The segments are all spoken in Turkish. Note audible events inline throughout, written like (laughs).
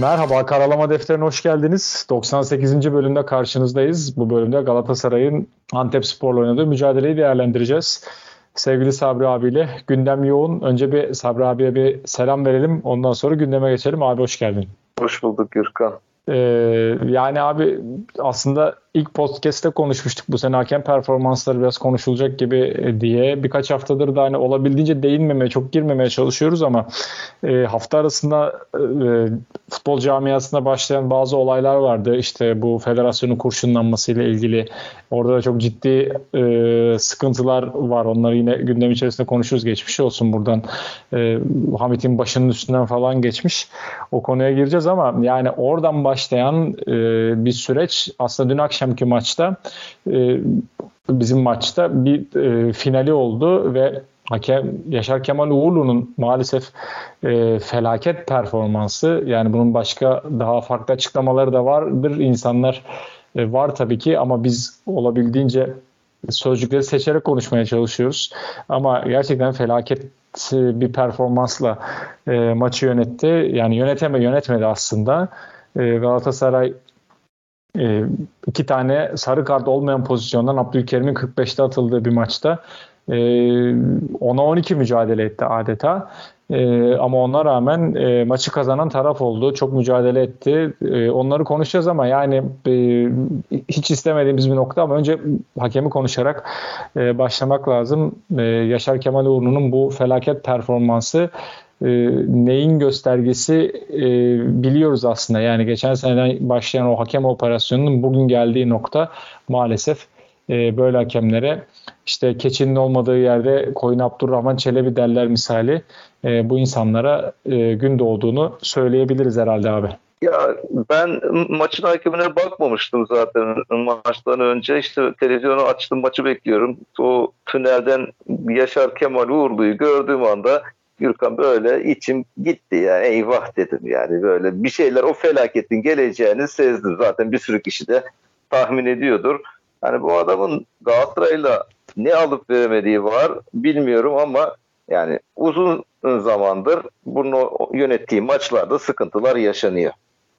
Merhaba, Karalama Defteri'ne hoş geldiniz. 98. bölümde karşınızdayız. Bu bölümde Galatasaray'ın Antep Spor'la oynadığı mücadeleyi değerlendireceğiz. Sevgili Sabri abiyle gündem yoğun. Önce bir Sabri abiye bir selam verelim. Ondan sonra gündeme geçelim. Abi hoş geldin. Hoş bulduk Gürkan. Ee, yani abi aslında ilk podcast'te konuşmuştuk bu sene hakem performansları biraz konuşulacak gibi e, diye. Birkaç haftadır da hani olabildiğince değinmemeye, çok girmemeye çalışıyoruz ama e, hafta arasında e, futbol camiasında başlayan bazı olaylar vardı. İşte bu federasyonun kurşunlanmasıyla ilgili. Orada da çok ciddi e, sıkıntılar var. Onları yine gündem içerisinde konuşuruz. Geçmiş olsun buradan. E, Hamit'in başının üstünden falan geçmiş. O konuya gireceğiz ama yani oradan başlayan e, bir süreç aslında dün akşam akşamki maçta e, bizim maçta bir e, finali oldu ve hakem Yaşar Kemal Uğurlu'nun maalesef e, felaket performansı yani bunun başka daha farklı açıklamaları da vardır. İnsanlar e, var tabii ki ama biz olabildiğince sözcükleri seçerek konuşmaya çalışıyoruz. Ama gerçekten felaket bir performansla e, maçı yönetti. Yani yöneteme yönetmedi aslında. E, Galatasaray e, iki tane sarı kart olmayan pozisyondan Abdülkerim'in 45'te atıldığı bir maçta e, 10'a 12 mücadele etti adeta. E, ama ona rağmen e, maçı kazanan taraf oldu. Çok mücadele etti. E, onları konuşacağız ama yani e, hiç istemediğimiz bir nokta ama önce hakemi konuşarak e, başlamak lazım. E, Yaşar Kemal Uğurlu'nun bu felaket performansı e, neyin göstergesi e, biliyoruz aslında. Yani geçen seneden başlayan o hakem operasyonunun bugün geldiği nokta maalesef e, böyle hakemlere işte keçinin olmadığı yerde Koyun Abdurrahman Çelebi derler misali e, bu insanlara e, gün doğduğunu söyleyebiliriz herhalde abi. Ya ben maçın hakemine bakmamıştım zaten maçtan önce. işte televizyonu açtım maçı bekliyorum. O tünelden Yaşar Kemal Uğurlu'yu gördüğüm anda Gürkan böyle içim gitti yani eyvah dedim yani böyle bir şeyler o felaketin geleceğini sezdim zaten bir sürü kişi de tahmin ediyordur. Hani bu adamın Galatasaray'la ne alıp veremediği var bilmiyorum ama yani uzun zamandır bunu yönettiği maçlarda sıkıntılar yaşanıyor.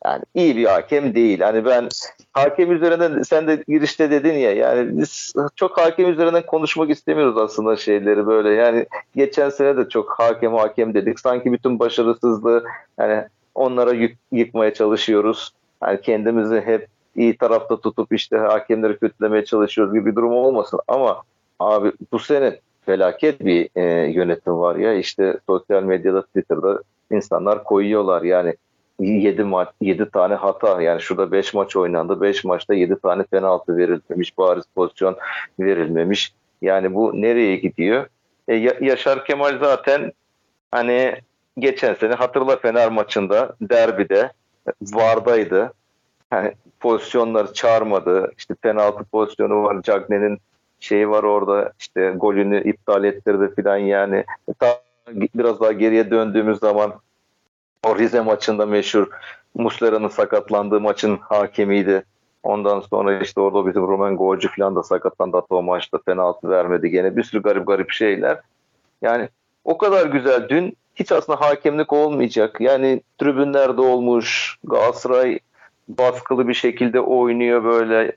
Yani iyi bir hakem değil. Hani ben hakem üzerinden sen de girişte dedin ya yani biz çok hakem üzerinden konuşmak istemiyoruz aslında şeyleri böyle. Yani geçen sene de çok hakem hakem dedik. Sanki bütün başarısızlığı yani onlara yık, yıkmaya çalışıyoruz. Yani kendimizi hep iyi tarafta tutup işte hakemleri kötülemeye çalışıyoruz gibi bir durum olmasın. Ama abi bu sene felaket bir e, yönetim var ya işte sosyal medyada Twitter'da insanlar koyuyorlar yani 7 maç 7 tane hata. Yani şurada 5 maç oynandı. 5 maçta 7 tane penaltı verilmemiş. Bariz pozisyon verilmemiş. Yani bu nereye gidiyor? E, Yaşar Kemal zaten hani geçen sene hatırla Fener maçında derbide vardaydı. Hani pozisyonları çağırmadı. İşte penaltı pozisyonu var. Cagney'in şeyi var orada. İşte golünü iptal ettirdi filan yani. Biraz daha geriye döndüğümüz zaman o Rize maçında meşhur Muslera'nın sakatlandığı maçın hakemiydi. Ondan sonra işte orada bizim Roman golcü falan da sakatlandı. Hatta o maçta penaltı vermedi. Gene bir sürü garip garip şeyler. Yani o kadar güzel. Dün hiç aslında hakemlik olmayacak. Yani tribünlerde olmuş. Galatasaray baskılı bir şekilde oynuyor böyle.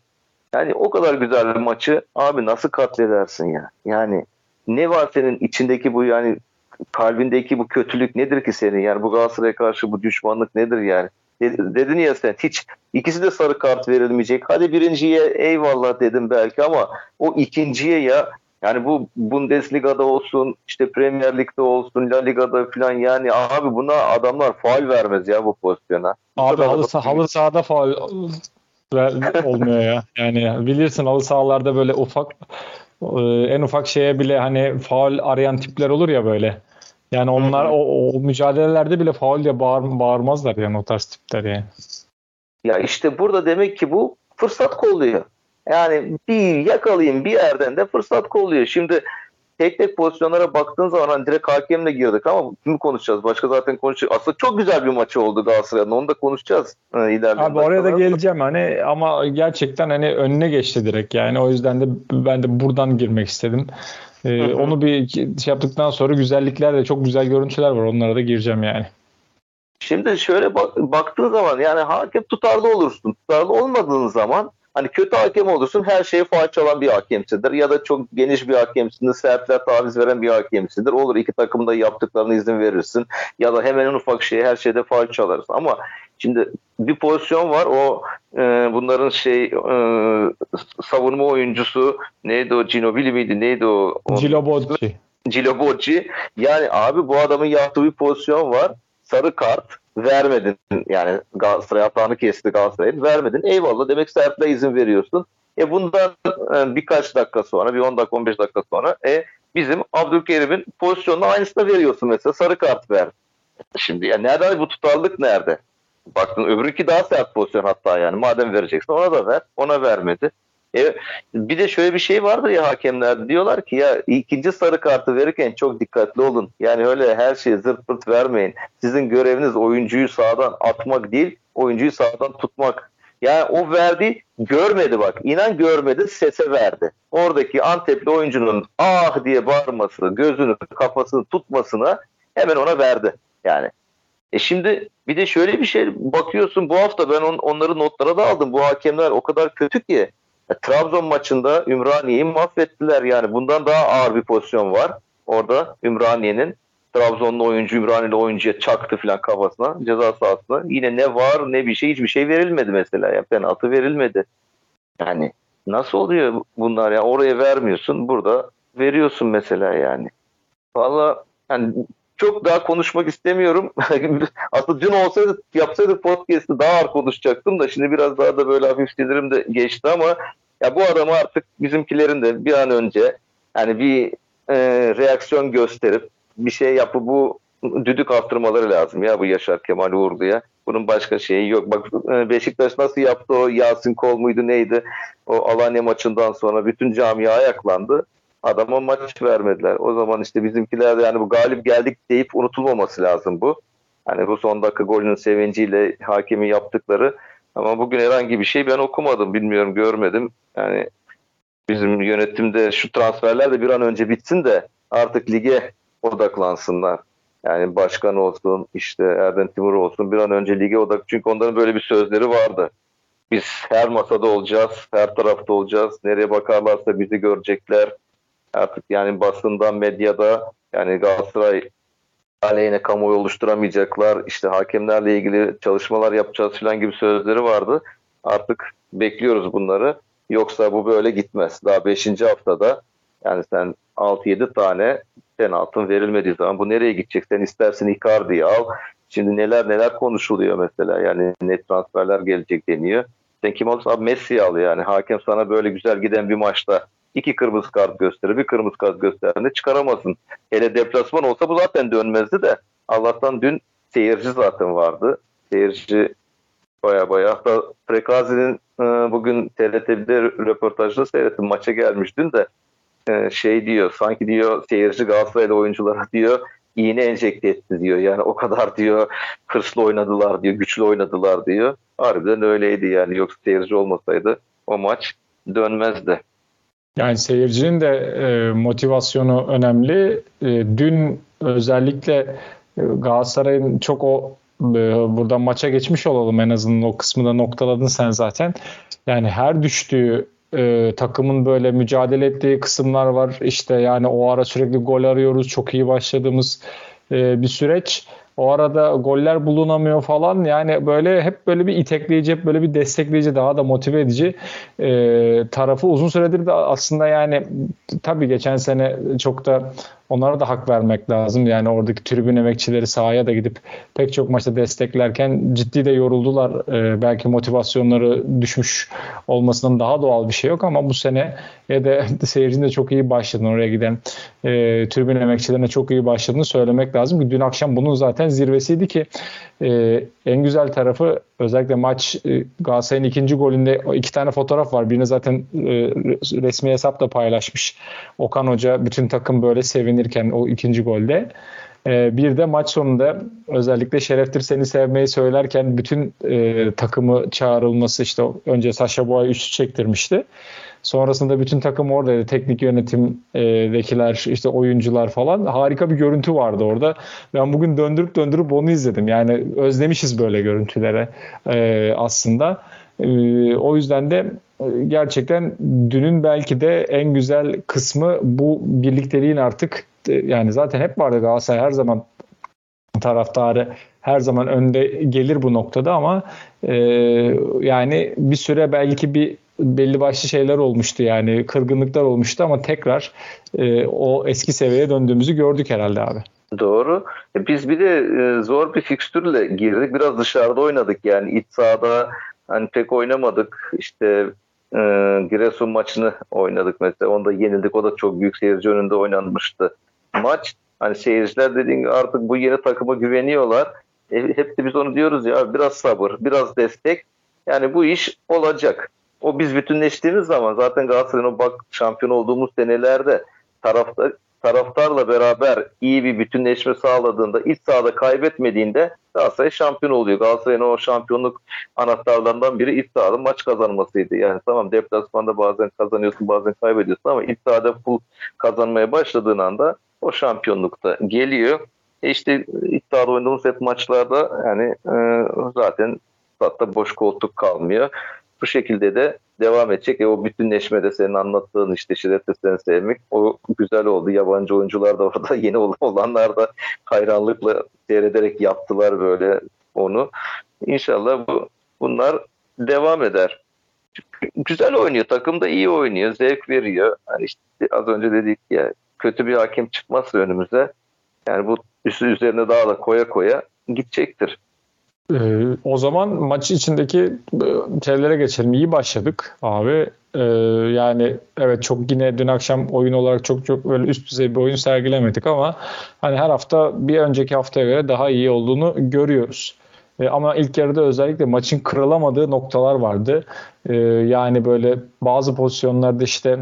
Yani o kadar güzel bir maçı abi nasıl katledersin ya? Yani ne var senin içindeki bu yani kalbindeki bu kötülük nedir ki senin? Yani bu Galatasaray'a karşı bu düşmanlık nedir yani? Dedin ya sen hiç ikisi de sarı kart verilmeyecek. Hadi birinciye eyvallah dedim belki ama o ikinciye ya yani bu Bundesliga'da olsun, işte Premier Lig'de olsun, La Liga'da falan yani abi buna adamlar faal vermez ya bu pozisyona. Abi halı, sah halı sahada faal olmuyor ya. Yani bilirsin halı sahalarda böyle ufak e, en ufak şeye bile hani faal arayan tipler olur ya böyle. Yani onlar o, o mücadelelerde bile faul diye bağır, bağırmazlar yani o tarz tipler yani. Ya işte burada demek ki bu fırsat kolluyor. Yani bir yakalayayım bir yerden de fırsat kolluyor. Şimdi tek tek pozisyonlara baktığın zaman hani direkt hakemle girdik ama kimi konuşacağız? Başka zaten konuşacağız. Aslında çok güzel bir maçı oldu Galatasaray'ın. Onu da konuşacağız. E, ilerleyen Abi oraya da geleceğim hani ama gerçekten hani önüne geçti direkt. Yani o yüzden de ben de buradan girmek istedim. Ee, onu bir şey yaptıktan sonra güzellikler de çok güzel görüntüler var. Onlara da gireceğim yani. Şimdi şöyle bak, baktığın zaman yani hakem tutarlı olursun. Tutarlı olmadığın zaman hani kötü hakem olursun her şeye faal çalan bir hakemsidir ya da çok geniş bir hakemsindir, sertler taviz veren bir hakemsidir. Olur iki takım da yaptıklarına izin verirsin ya da hemen en ufak şeye her şeyde faal çalarsın ama şimdi bir pozisyon var o e, bunların şey e, savunma oyuncusu neydi o Ginobili miydi neydi o? Gilo Bocci. Gilo Bocci. Yani abi bu adamın yaptığı bir pozisyon var. Sarı kart vermedin yani Galatasaray hatanı kesti Galatasaray'ın vermedin eyvallah demek sertle izin veriyorsun. E bundan e, birkaç dakika sonra bir 10 dakika 15 dakika sonra e bizim Abdülkerim'in pozisyonunu aynısını veriyorsun mesela sarı kart ver. Şimdi ya nerede bu tutarlılık nerede? Baktın öbürünki daha sert pozisyon hatta yani madem vereceksin ona da ver ona vermedi. E, bir de şöyle bir şey vardır ya hakemler diyorlar ki ya ikinci sarı kartı verirken çok dikkatli olun. Yani öyle her şeyi zırt pırt vermeyin. Sizin göreviniz oyuncuyu sağdan atmak değil, oyuncuyu sağdan tutmak. Yani o verdi görmedi bak. İnan görmedi sese verdi. Oradaki Antepli oyuncunun ah diye bağırması, gözünü kafasını tutmasına hemen ona verdi. Yani e şimdi bir de şöyle bir şey bakıyorsun bu hafta ben on, onları notlara da aldım. Bu hakemler o kadar kötü ki e, Trabzon maçında Ümraniye'yi mahvettiler yani. Bundan daha ağır bir pozisyon var. Orada Ümraniye'nin Trabzonlu oyuncu Ümraniyeli oyuncuya çaktı falan kafasına ceza sahasına. Yine ne var ne bir şey hiçbir şey verilmedi mesela. Yani penaltı verilmedi. Yani nasıl oluyor bunlar ya? Oraya vermiyorsun burada veriyorsun mesela yani. Valla yani çok daha konuşmak istemiyorum. (laughs) Aslında dün olsaydı yapsaydı podcast'ı daha ağır konuşacaktım da şimdi biraz daha da böyle hafif sinirim de geçti ama ya bu adamı artık bizimkilerin de bir an önce yani bir e, reaksiyon gösterip bir şey yapıp bu düdük attırmaları lazım ya bu Yaşar Kemal Uğurlu'ya. Bunun başka şeyi yok. Bak e, Beşiktaş nasıl yaptı o Yasin Kol muydu neydi? O Alanya maçından sonra bütün camia ayaklandı. Adama maç vermediler. O zaman işte bizimkiler yani bu galip geldik deyip unutulmaması lazım bu. Hani bu son dakika golünün sevinciyle hakemi yaptıkları ama bugün herhangi bir şey ben okumadım. Bilmiyorum görmedim. Yani bizim yönetimde şu transferler de bir an önce bitsin de artık lige odaklansınlar. Yani başkan olsun, işte Erdem Timur olsun bir an önce lige odak. Çünkü onların böyle bir sözleri vardı. Biz her masada olacağız, her tarafta olacağız. Nereye bakarlarsa bizi görecekler. Artık yani basında, medyada yani Galatasaray aleyhine kamuoyu oluşturamayacaklar. İşte hakemlerle ilgili çalışmalar yapacağız falan gibi sözleri vardı. Artık bekliyoruz bunları. Yoksa bu böyle gitmez. Daha 5. haftada yani sen 6-7 tane penaltın verilmediği zaman bu nereye gidecek? Sen istersin Icardi'yi al. Şimdi neler neler konuşuluyor mesela. Yani ne transferler gelecek deniyor. Sen kim olursa abi Messi'yi al yani. Hakem sana böyle güzel giden bir maçta iki kırmızı kart gösterir, bir kırmızı kart gösterdiğinde çıkaramazsın. Hele deplasman olsa bu zaten dönmezdi de Allah'tan dün seyirci zaten vardı. Seyirci baya baya hatta Prekazi'nin e, bugün TRT'de röportajda seyrettim maça gelmiş dün de e, şey diyor sanki diyor seyirci Galatasaraylı oyunculara diyor iğne enjekte etti diyor. Yani o kadar diyor hırslı oynadılar diyor, güçlü oynadılar diyor. Harbiden öyleydi yani. Yoksa seyirci olmasaydı o maç dönmezdi. Yani seyircinin de e, motivasyonu önemli. E, dün özellikle e, Galatasaray'ın çok o e, buradan maça geçmiş olalım en azından o kısmı da noktaladın sen zaten. Yani her düştüğü e, takımın böyle mücadele ettiği kısımlar var. İşte yani o ara sürekli gol arıyoruz. Çok iyi başladığımız e, bir süreç. O arada goller bulunamıyor falan. Yani böyle hep böyle bir itekleyici, hep böyle bir destekleyici, daha da motive edici e, tarafı uzun süredir de aslında yani tabii geçen sene çok da onlara da hak vermek lazım. Yani oradaki tribün emekçileri sahaya da gidip pek çok maçta desteklerken ciddi de yoruldular. Ee, belki motivasyonları düşmüş olmasının daha doğal bir şey yok ama bu sene ya da (laughs) seyircinin de çok iyi başladığını oraya giden e, tribün emekçilerine çok iyi başladığını söylemek lazım. Dün akşam bunun zaten zirvesiydi ki e, en güzel tarafı özellikle maç e, Galatasaray'ın ikinci golünde iki tane fotoğraf var. Birini zaten e, resmi hesapla paylaşmış. Okan Hoca bütün takım böyle sevinirken o ikinci golde. E, bir de maç sonunda özellikle Şereftir seni sevmeyi söylerken bütün takımı çağrılması işte önce Saşa Boğa'yı üçlü çektirmişti. Sonrasında bütün takım oradaydı. Teknik yönetimdekiler, işte oyuncular falan. Harika bir görüntü vardı orada. Ben bugün döndürüp döndürüp onu izledim. Yani özlemişiz böyle görüntülere e, aslında. E, o yüzden de e, gerçekten dünün belki de en güzel kısmı bu birlikteliğin artık yani zaten hep vardı Galatasaray her zaman taraftarı her zaman önde gelir bu noktada ama e, yani bir süre belki bir belli başlı şeyler olmuştu yani kırgınlıklar olmuştu ama tekrar e, o eski seviyeye döndüğümüzü gördük herhalde abi. Doğru. E, biz bir de e, zor bir fikstürle girdik. Biraz dışarıda oynadık yani iç sahada hani pek oynamadık. İşte e, Giresun maçını oynadık mesela. Onda yenildik. O da çok büyük seyirci önünde oynanmıştı. Maç hani seyirciler dediğin artık bu yeni takıma güveniyorlar. E, hep de biz onu diyoruz ya biraz sabır, biraz destek. Yani bu iş olacak o biz bütünleştiğimiz zaman zaten Galatasaray'ın o bak şampiyon olduğumuz senelerde taraftar taraftarla beraber iyi bir bütünleşme sağladığında iç sahada kaybetmediğinde Galatasaray şampiyon oluyor. Galatasaray'ın o şampiyonluk anahtarlarından biri iç sahada maç kazanmasıydı. Yani tamam deplasmanda bazen kazanıyorsun bazen kaybediyorsun ama iç sahada full kazanmaya başladığın anda o şampiyonlukta geliyor. E işte iç oynadığımız hep maçlarda yani e, zaten hatta boş koltuk kalmıyor bu şekilde de devam edecek. E, o bütünleşmede senin anlattığın işte şiddetle seni sevmek o güzel oldu. Yabancı oyuncular da orada (laughs) yeni olanlar da hayranlıkla seyrederek yaptılar böyle onu. İnşallah bu bunlar devam eder. Güzel oynuyor. Takım da iyi oynuyor. Zevk veriyor. Hani işte az önce dedik ya kötü bir hakem çıkmazsa önümüze yani bu üstü üzerine daha da koya koya gidecektir. Ee, o zaman maç içindeki şeylere geçelim. İyi başladık abi. Ee, yani evet çok yine dün akşam oyun olarak çok çok böyle üst düzey bir oyun sergilemedik ama hani her hafta bir önceki haftaya göre daha iyi olduğunu görüyoruz. E, ama ilk yarıda özellikle maçın kırılamadığı noktalar vardı. E, yani böyle bazı pozisyonlarda işte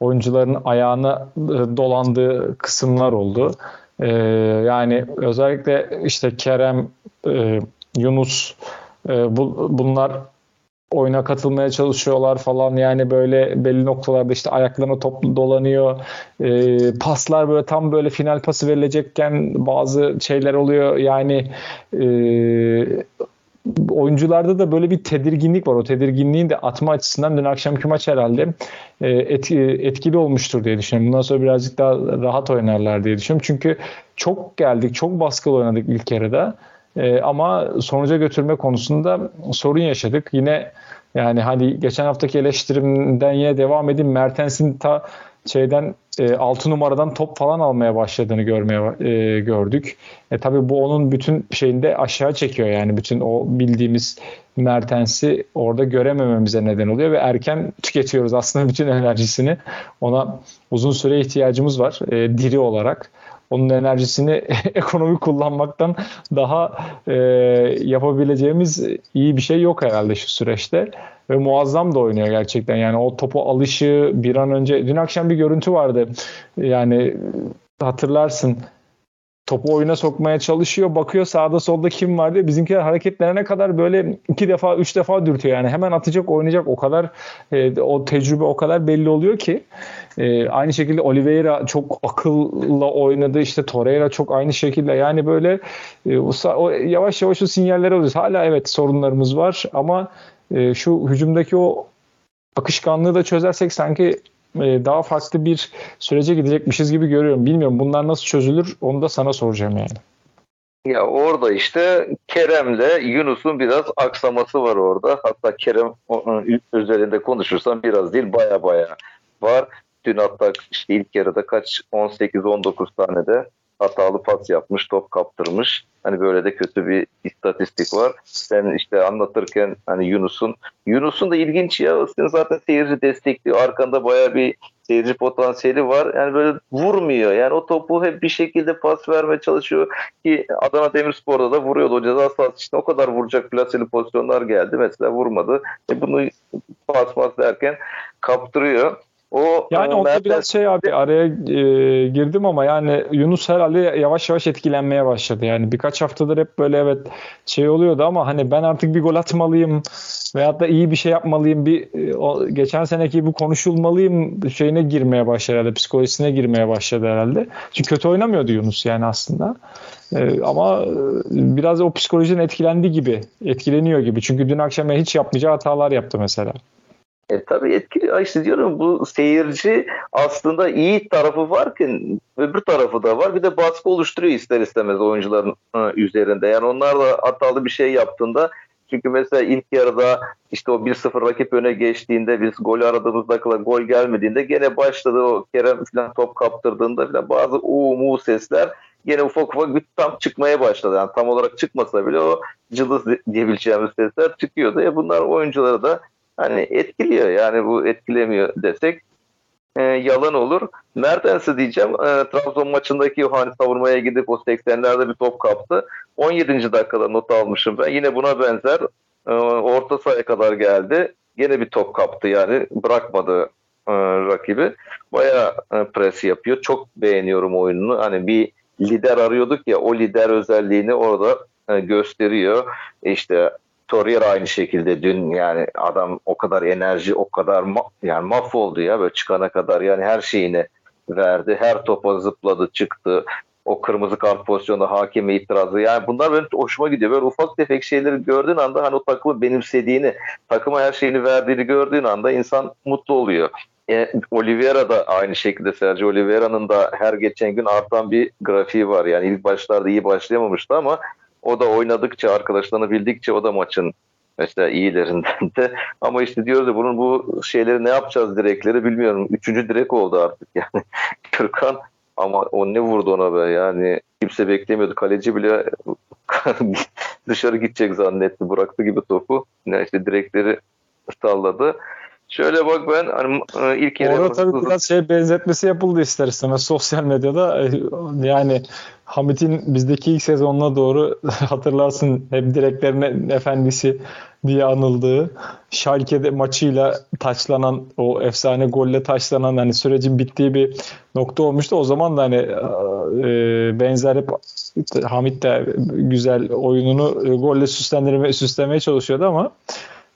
oyuncuların ayağına e, dolandığı kısımlar oldu. E, yani özellikle işte Kerem e, Yunus e, bu, bunlar oyuna katılmaya çalışıyorlar falan yani böyle belli noktalarda işte ayaklarına top dolanıyor e, paslar böyle tam böyle final pası verilecekken bazı şeyler oluyor yani e, oyuncularda da böyle bir tedirginlik var. O tedirginliğin de atma açısından dün akşamki maç herhalde e, etkili olmuştur diye düşünüyorum. Bundan sonra birazcık daha rahat oynarlar diye düşünüyorum. Çünkü çok geldik, çok baskılı oynadık ilk yarıda. E, ama sonuca götürme konusunda sorun yaşadık. Yine yani hani geçen haftaki eleştirimden yine devam edeyim. Mertens'in ta şeyden e, 6 numaradan top falan almaya başladığını görmeye e, gördük. E tabii bu onun bütün şeyinde aşağı çekiyor yani bütün o bildiğimiz Mertens'i orada göremememize neden oluyor ve erken tüketiyoruz aslında (laughs) bütün enerjisini. Ona uzun süre ihtiyacımız var e, diri olarak onun enerjisini (laughs) ekonomik kullanmaktan daha e, yapabileceğimiz iyi bir şey yok herhalde şu süreçte. Ve muazzam da oynuyor gerçekten. Yani o topu alışı bir an önce dün akşam bir görüntü vardı. Yani hatırlarsın topu oyuna sokmaya çalışıyor. Bakıyor sağda solda kim var diye. Bizimkiler hareketlerine kadar böyle iki defa, üç defa dürtüyor. Yani hemen atacak, oynayacak. O kadar e, o tecrübe o kadar belli oluyor ki. E, aynı şekilde Oliveira çok akılla oynadı. İşte Torreira çok aynı şekilde. Yani böyle e, o, o, yavaş yavaş o sinyaller alıyoruz. Hala evet sorunlarımız var ama e, şu hücumdaki o akışkanlığı da çözersek sanki e, daha farklı bir sürece gidecekmişiz gibi görüyorum. Bilmiyorum bunlar nasıl çözülür onu da sana soracağım yani. Ya orada işte Kerem'le Yunus'un biraz aksaması var orada. Hatta Kerem üzerinde konuşursam biraz değil baya baya var. Dün hatta işte ilk yarıda kaç 18-19 tane de hatalı pas yapmış, top kaptırmış. Hani böyle de kötü bir istatistik var. Sen işte anlatırken hani Yunus'un Yunus'un da ilginç ya. Sen zaten seyirci destekliyor. Arkanda baya bir seyirci potansiyeli var. Yani böyle vurmuyor. Yani o topu hep bir şekilde pas vermeye çalışıyor ki Adana Demirspor'da da vuruyordu. O ceza sahası için o kadar vuracak plaseli pozisyonlar geldi. Mesela vurmadı. E bunu pas pas derken kaptırıyor. O yani e, onda Mertens... biraz şey abi araya e, girdim ama yani Yunus herhalde yavaş yavaş etkilenmeye başladı. Yani birkaç haftadır hep böyle evet şey oluyordu ama hani ben artık bir gol atmalıyım veyahut da iyi bir şey yapmalıyım. Bir e, o, geçen seneki bu konuşulmalıyım şeyine girmeye başladı herhalde. Psikolojisine girmeye başladı herhalde. Çünkü kötü oynamıyordu Yunus yani aslında. Ee, ama e, biraz o psikolojiden etkilendi gibi, etkileniyor gibi. Çünkü dün akşam hiç yapmayacağı hatalar yaptı mesela. E, tabii etkili. İşte diyorum bu seyirci aslında iyi tarafı varken öbür tarafı da var. Bir de baskı oluşturuyor ister istemez oyuncuların e, üzerinde. Yani onlar da hatalı bir şey yaptığında çünkü mesela ilk yarıda işte o 1-0 rakip öne geçtiğinde biz gol aradığımızda gol gelmediğinde gene başladı o Kerem falan top kaptırdığında falan bazı u mu sesler gene ufak ufak bir tam çıkmaya başladı. Yani tam olarak çıkmasa bile o cılız diyebileceğimiz sesler çıkıyordu. Ya bunlar oyuncuları da hani etkiliyor yani bu etkilemiyor desek e, yalan olur. Mertens'i diyeceğim e, Trabzon maçındaki hani savurmaya gidip o 80'lerde bir top kaptı. 17. dakikada not almışım ben. Yine buna benzer e, orta sahaya kadar geldi. Yine bir top kaptı yani bırakmadı e, rakibi. Baya e, pres yapıyor. Çok beğeniyorum oyununu. Hani bir lider arıyorduk ya o lider özelliğini orada e, gösteriyor. İşte Torreira aynı şekilde dün yani adam o kadar enerji o kadar ma- yani mahvoldu ya böyle çıkana kadar yani her şeyini verdi. Her topa zıpladı çıktı. O kırmızı kart pozisyonda hakeme itirazı. Yani bunlar benim hoşuma gidiyor. Böyle ufak tefek şeyleri gördüğün anda hani o takımı benimsediğini, takıma her şeyini verdiğini gördüğün anda insan mutlu oluyor. E, Oliveira da aynı şekilde Sergio Oliveira'nın da her geçen gün artan bir grafiği var. Yani ilk başlarda iyi başlayamamıştı ama o da oynadıkça, arkadaşlarını bildikçe o da maçın mesela iyilerinden de. (laughs) Ama işte diyoruz ya bunun bu şeyleri ne yapacağız direkleri bilmiyorum. Üçüncü direk oldu artık (laughs) yani. Kürkan ama o ne vurdu ona be yani kimse beklemiyordu. Kaleci bile (laughs) dışarı gidecek zannetti. Bıraktı gibi topu. Ne işte direkleri salladı. Şöyle bak ben hani e, ilk yere Orada tabii biraz şey benzetmesi yapıldı ister istemez sosyal medyada. E, yani Hamit'in bizdeki ilk sezonuna doğru (laughs) hatırlarsın hep direklerin efendisi diye anıldığı Schalke'de maçıyla taçlanan o efsane golle taçlanan hani sürecin bittiği bir nokta olmuştu. O zaman da hani e, benzer hep Hamit de güzel oyununu golle süslendirmeye süslemeye çalışıyordu ama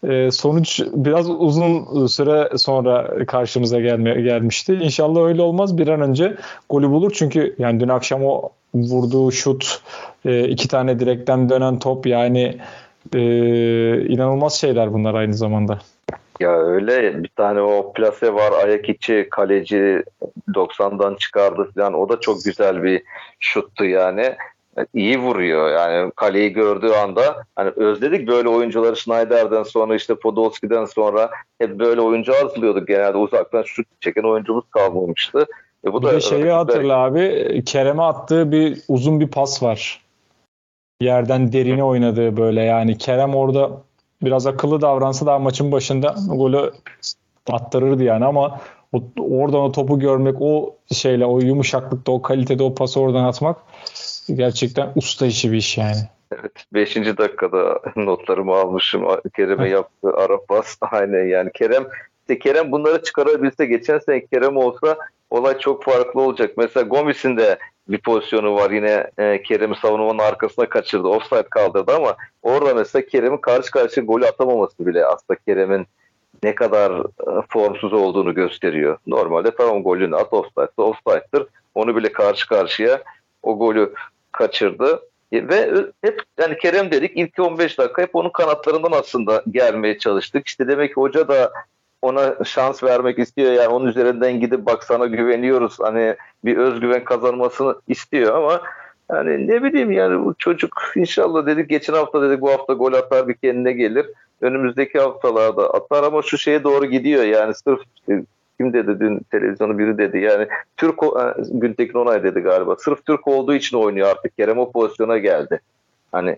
e, sonuç biraz uzun süre sonra karşımıza gelme, gelmişti. İnşallah öyle olmaz. Bir an önce golü bulur. Çünkü yani dün akşam o vurduğu şut, e, iki tane direkten dönen top yani e, inanılmaz şeyler bunlar aynı zamanda. Ya öyle bir tane o plase var ayak içi kaleci 90'dan çıkardı falan o da çok güzel bir şuttu yani iyi vuruyor. Yani kaleyi gördüğü anda hani özledik böyle oyuncuları Schneider'den sonra işte Podolski'den sonra hep böyle oyuncu arzuluyorduk. Genelde uzaktan şut çeken oyuncumuz kalmamıştı. E bu bir da de şeyi hatırla abi Kerem'e attığı bir uzun bir pas var. Yerden derine oynadığı böyle yani Kerem orada biraz akıllı davransa daha maçın başında golü attırırdı yani ama o, oradan o topu görmek o şeyle o yumuşaklıkta o kalitede o pası oradan atmak Gerçekten usta işi bir iş yani. Evet. Beşinci dakikada notlarımı almışım. Kerem'e yaptığı ara pas. (laughs) Aynen yani Kerem işte Kerem bunları çıkarabilse geçen sene Kerem olsa olay çok farklı olacak. Mesela Gomis'in de bir pozisyonu var yine e, Kerem'i savunmanın arkasına kaçırdı. Offside kaldırdı ama orada mesela Kerem'in karşı karşıya golü atamaması bile aslında Kerem'in ne kadar e, formsuz olduğunu gösteriyor. Normalde tamam golünü at offside, offside'dır. Onu bile karşı karşıya o golü kaçırdı. E, ve hep yani Kerem dedik ilk 15 dakika hep onun kanatlarından aslında gelmeye çalıştık. İşte demek ki hoca da ona şans vermek istiyor yani onun üzerinden gidip bak sana güveniyoruz hani bir özgüven kazanmasını istiyor ama yani ne bileyim yani bu çocuk inşallah dedik geçen hafta dedik bu hafta gol atar bir kendine gelir. Önümüzdeki haftalarda atar ama şu şeye doğru gidiyor yani sırf kim dedi dün televizyonu biri dedi yani Türk e, Güntekin Onay dedi galiba. Sırf Türk olduğu için oynuyor artık. Kerem o pozisyona geldi. Hani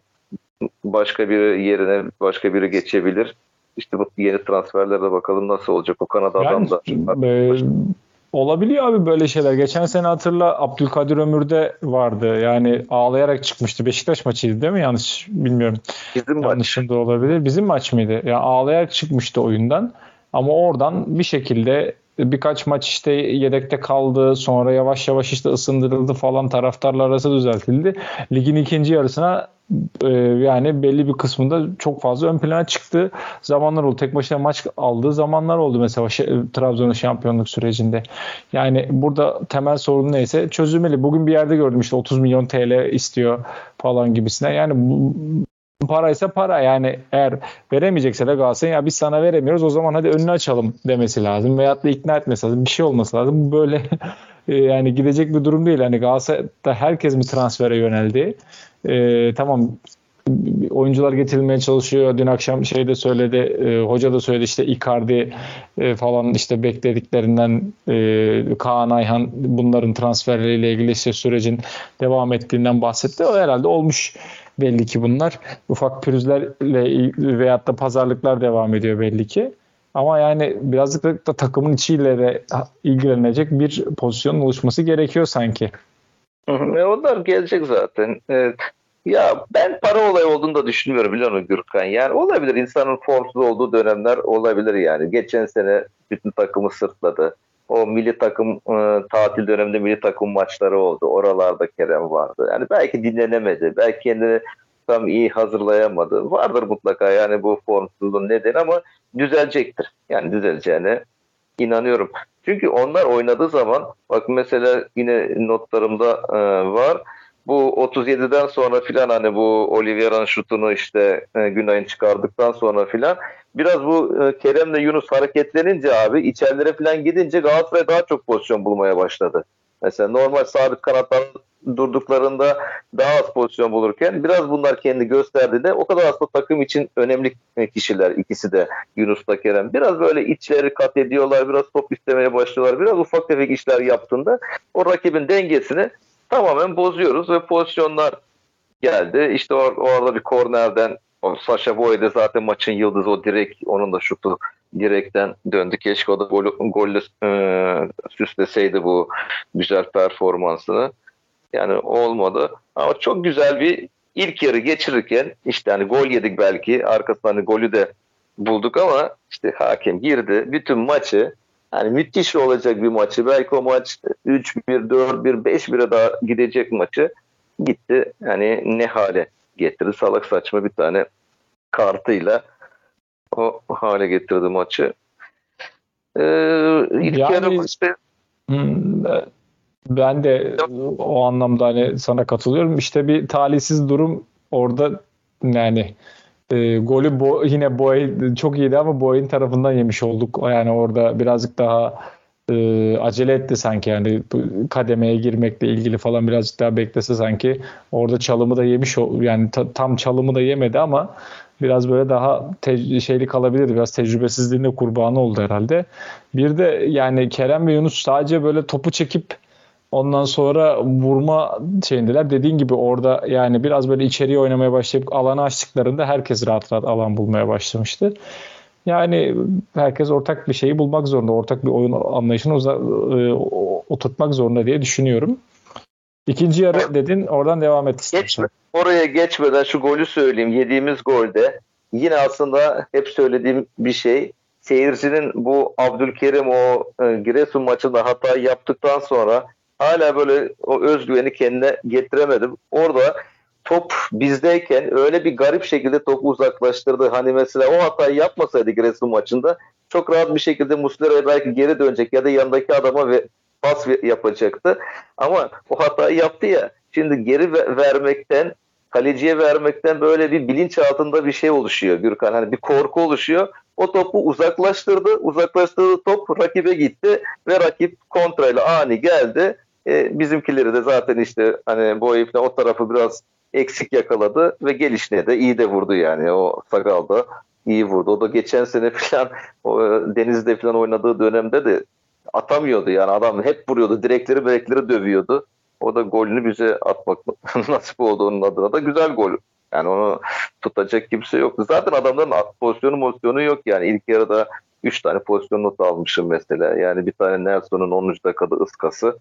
başka bir yerine başka biri geçebilir. İşte bu yeni transferlerde bakalım nasıl olacak o Kanada yani, adam da. E, olabiliyor abi böyle şeyler. Geçen sene hatırla Abdülkadir Ömür'de vardı. Yani ağlayarak çıkmıştı. Beşiktaş maçıydı değil mi? Yanlış bilmiyorum. Bizim Yanlışım maç. da olabilir. Bizim maç mıydı? Yani ağlayarak çıkmıştı oyundan. Ama oradan bir şekilde birkaç maç işte yedekte kaldı. Sonra yavaş yavaş işte ısındırıldı falan taraftarlar arası düzeltildi. Ligin ikinci yarısına e, yani belli bir kısmında çok fazla ön plana çıktı zamanlar oldu. Tek başına maç aldığı zamanlar oldu mesela Trabzon'un şampiyonluk sürecinde. Yani burada temel sorun neyse çözülmeli. Bugün bir yerde gördüm işte 30 milyon TL istiyor falan gibisine. Yani para ise para. Yani eğer veremeyecekse de Galatasaray ya biz sana veremiyoruz o zaman hadi önünü açalım demesi lazım. Veyahut da ikna etmesi lazım. Bir şey olması lazım. Bu böyle (laughs) e, yani gidecek bir durum değil. Hani Galatasaray'da herkes mi transfere yöneldi? E, tamam oyuncular getirilmeye çalışıyor. Dün akşam şey de söyledi, e, hoca da söyledi işte Icardi e, falan işte beklediklerinden e, Kaan Ayhan bunların transferleriyle ilgili işte sürecin devam ettiğinden bahsetti. O herhalde olmuş belli ki bunlar. Ufak pürüzlerle veyahut da pazarlıklar devam ediyor belli ki. Ama yani birazcık da takımın içiyle de ilgilenecek bir pozisyonun oluşması gerekiyor sanki. E onlar gelecek zaten. Evet. Ya ben para olayı olduğunu da düşünmüyorum biliyor musun Gürkan? Yani olabilir insanın formsuz olduğu dönemler olabilir yani. Geçen sene bütün takımı sırtladı. O milli takım e, tatil döneminde milli takım maçları oldu. Oralarda Kerem vardı. Yani belki dinlenemedi. Belki kendini tam iyi hazırlayamadı. Vardır mutlaka yani bu formsuzluğun nedeni ama düzelecektir. Yani düzeleceğine inanıyorum. Çünkü onlar oynadığı zaman bak mesela yine notlarımda e, var bu 37'den sonra filan hani bu Oliveira'nın şutunu işte e, Günay'ın çıkardıktan sonra filan biraz bu e, Kerem'le Yunus hareketlenince abi içerilere filan gidince Galatasaray daha çok pozisyon bulmaya başladı. Mesela normal sabit kanatlar durduklarında daha az pozisyon bulurken biraz bunlar kendi gösterdi de o kadar aslında takım için önemli kişiler ikisi de Yunus'la Kerem. Biraz böyle içleri kat ediyorlar, biraz top istemeye başlıyorlar. Biraz ufak tefek işler yaptığında o rakibin dengesini tamamen bozuyoruz ve pozisyonlar geldi. İşte or orada bir kornerden o Sasha Boye zaten maçın yıldızı o direkt onun da şutu direkten döndü. Keşke o da gol, golle e, süsleseydi bu güzel performansını. Yani olmadı. Ama çok güzel bir ilk yarı geçirirken işte hani gol yedik belki arkasından hani golü de bulduk ama işte hakem girdi. Bütün maçı yani müthiş olacak bir maçı. Belki o maç 3-1, 4-1, 5-1'e daha gidecek maçı gitti. Yani ne hale getirdi. Salak saçma bir tane kartıyla o hale getirdi maçı. Ee, ilk yani, yarı hmm, ben de o anlamda hani sana katılıyorum. İşte bir talihsiz durum orada yani e, golü bo yine Boy çok iyiydi ama Boy'un tarafından yemiş olduk. Yani orada birazcık daha e, acele etti sanki yani kademeye girmekle ilgili falan birazcık daha beklese sanki orada çalımı da yemiş yani ta, tam çalımı da yemedi ama biraz böyle daha şeyli kalabilirdi. Biraz tecrübesizliğinde kurbanı oldu herhalde. Bir de yani Kerem ve Yunus sadece böyle topu çekip Ondan sonra vurma şeyindeler. Dediğin gibi orada yani biraz böyle içeriye oynamaya başlayıp alanı açtıklarında herkes rahat rahat alan bulmaya başlamıştı. Yani herkes ortak bir şeyi bulmak zorunda. Ortak bir oyun anlayışını uza- e, oturtmak zorunda diye düşünüyorum. İkinci yarı dedin oradan devam et Geçme, oraya geçmeden şu golü söyleyeyim. Yediğimiz golde yine aslında hep söylediğim bir şey seyircinin bu Abdülkerim o e, Giresun maçında hata yaptıktan sonra hala böyle o özgüveni kendine getiremedim. Orada top bizdeyken öyle bir garip şekilde topu uzaklaştırdı. Hani mesela o hatayı yapmasaydı Giresun maçında çok rahat bir şekilde Muslera'ya belki geri dönecek ya da yanındaki adama ve pas yapacaktı. Ama o hatayı yaptı ya. Şimdi geri vermekten kaleciye vermekten böyle bir bilinç altında bir şey oluşuyor Gürkan. Hani bir korku oluşuyor. O topu uzaklaştırdı. Uzaklaştırdığı top rakibe gitti ve rakip kontrayla ani geldi e, bizimkileri de zaten işte hani bu herifle o tarafı biraz eksik yakaladı ve gelişine de iyi de vurdu yani o Sagal da iyi vurdu. O da geçen sene (laughs) falan o, Deniz'de falan oynadığı dönemde de atamıyordu yani adam hep vuruyordu direkleri direkleri dövüyordu. O da golünü bize atmak (laughs) nasip oldu onun adına da güzel gol. Yani onu tutacak kimse yoktu. Zaten adamların pozisyonu pozisyonu yok yani. ilk yarıda 3 tane pozisyon not almışım mesela. Yani bir tane Nelson'un 10. dakikada ıskası.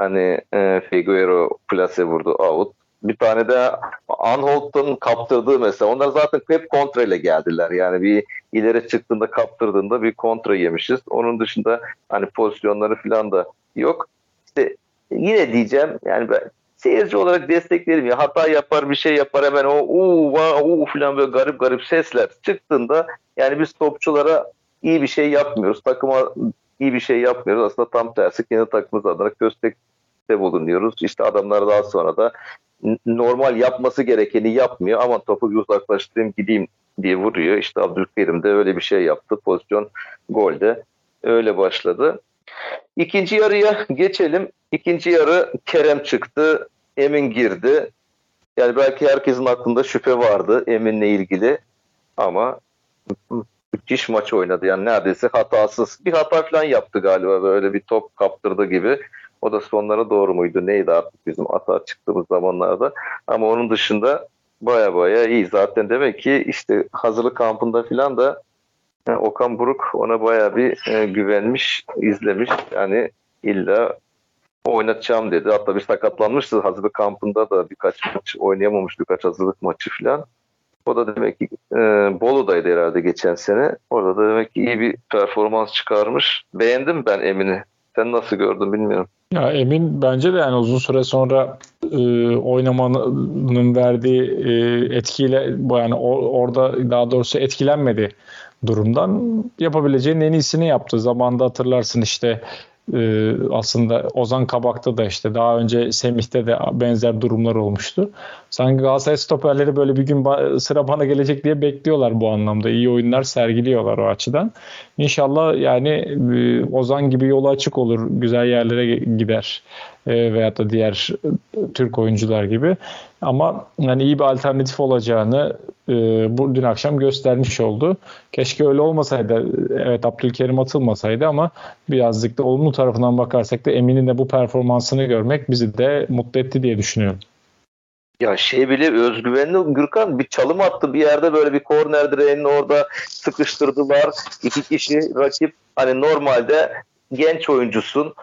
Hani e, Figueroa plase vurdu out. Bir tane de Anholt'un kaptırdığı mesela. Onlar zaten hep kontra ile geldiler. Yani bir ileri çıktığında kaptırdığında bir kontra yemişiz. Onun dışında hani pozisyonları falan da yok. İşte yine diyeceğim yani ben seyirci olarak desteklerim ya hata yapar bir şey yapar hemen o uuu uuu falan böyle garip garip sesler çıktığında yani biz topçulara iyi bir şey yapmıyoruz. Takıma iyi bir şey yapmıyoruz. Aslında tam tersi kendi takımımız adına köstekte bulunuyoruz. İşte adamlar daha sonra da normal yapması gerekeni yapmıyor ama topu bir uzaklaştırayım gideyim diye vuruyor. İşte Abdülkerim de öyle bir şey yaptı. Pozisyon golde öyle başladı. İkinci yarıya geçelim. İkinci yarı Kerem çıktı. Emin girdi. Yani belki herkesin aklında şüphe vardı Emin'le ilgili. Ama müthiş maç oynadı. Yani neredeyse hatasız. Bir hata falan yaptı galiba böyle bir top kaptırdı gibi. O da sonlara doğru muydu neydi artık bizim hata çıktığımız zamanlarda. Ama onun dışında baya baya iyi. Zaten demek ki işte hazırlık kampında falan da yani Okan Buruk ona baya bir e, güvenmiş, izlemiş. Yani illa oynatacağım dedi. Hatta bir sakatlanmıştı hazırlık kampında da birkaç maç oynayamamış birkaç hazırlık maçı falan. O da demek ki e, Bolu'daydı herhalde geçen sene. Orada da demek ki iyi bir performans çıkarmış. Beğendim ben Emin'i. Sen nasıl gördün bilmiyorum. Ya Emin bence de yani uzun süre sonra e, oynamanın verdiği e, etkiyle yani or, orada daha doğrusu etkilenmedi durumdan yapabileceğin en iyisini yaptı. Zamanda hatırlarsın işte e, aslında Ozan Kabak'ta da işte daha önce Semih'te de benzer durumlar olmuştu. Sanki Galatasaray stoperleri böyle bir gün sıra bana gelecek diye bekliyorlar bu anlamda. İyi oyunlar sergiliyorlar o açıdan. İnşallah yani e, Ozan gibi yolu açık olur. Güzel yerlere gider. E, veyahut da diğer Türk oyuncular gibi. Ama yani iyi bir alternatif olacağını e, dün akşam göstermiş oldu. Keşke öyle olmasaydı. Evet Abdülkerim atılmasaydı ama birazcık da olumlu tarafından bakarsak da Emin'in de bu performansını görmek bizi de mutlu etti diye düşünüyorum. Ya şey bile özgüvenli Gürkan bir çalım attı bir yerde böyle bir korner direğinin orada sıkıştırdılar. iki kişi rakip hani normalde genç oyuncusun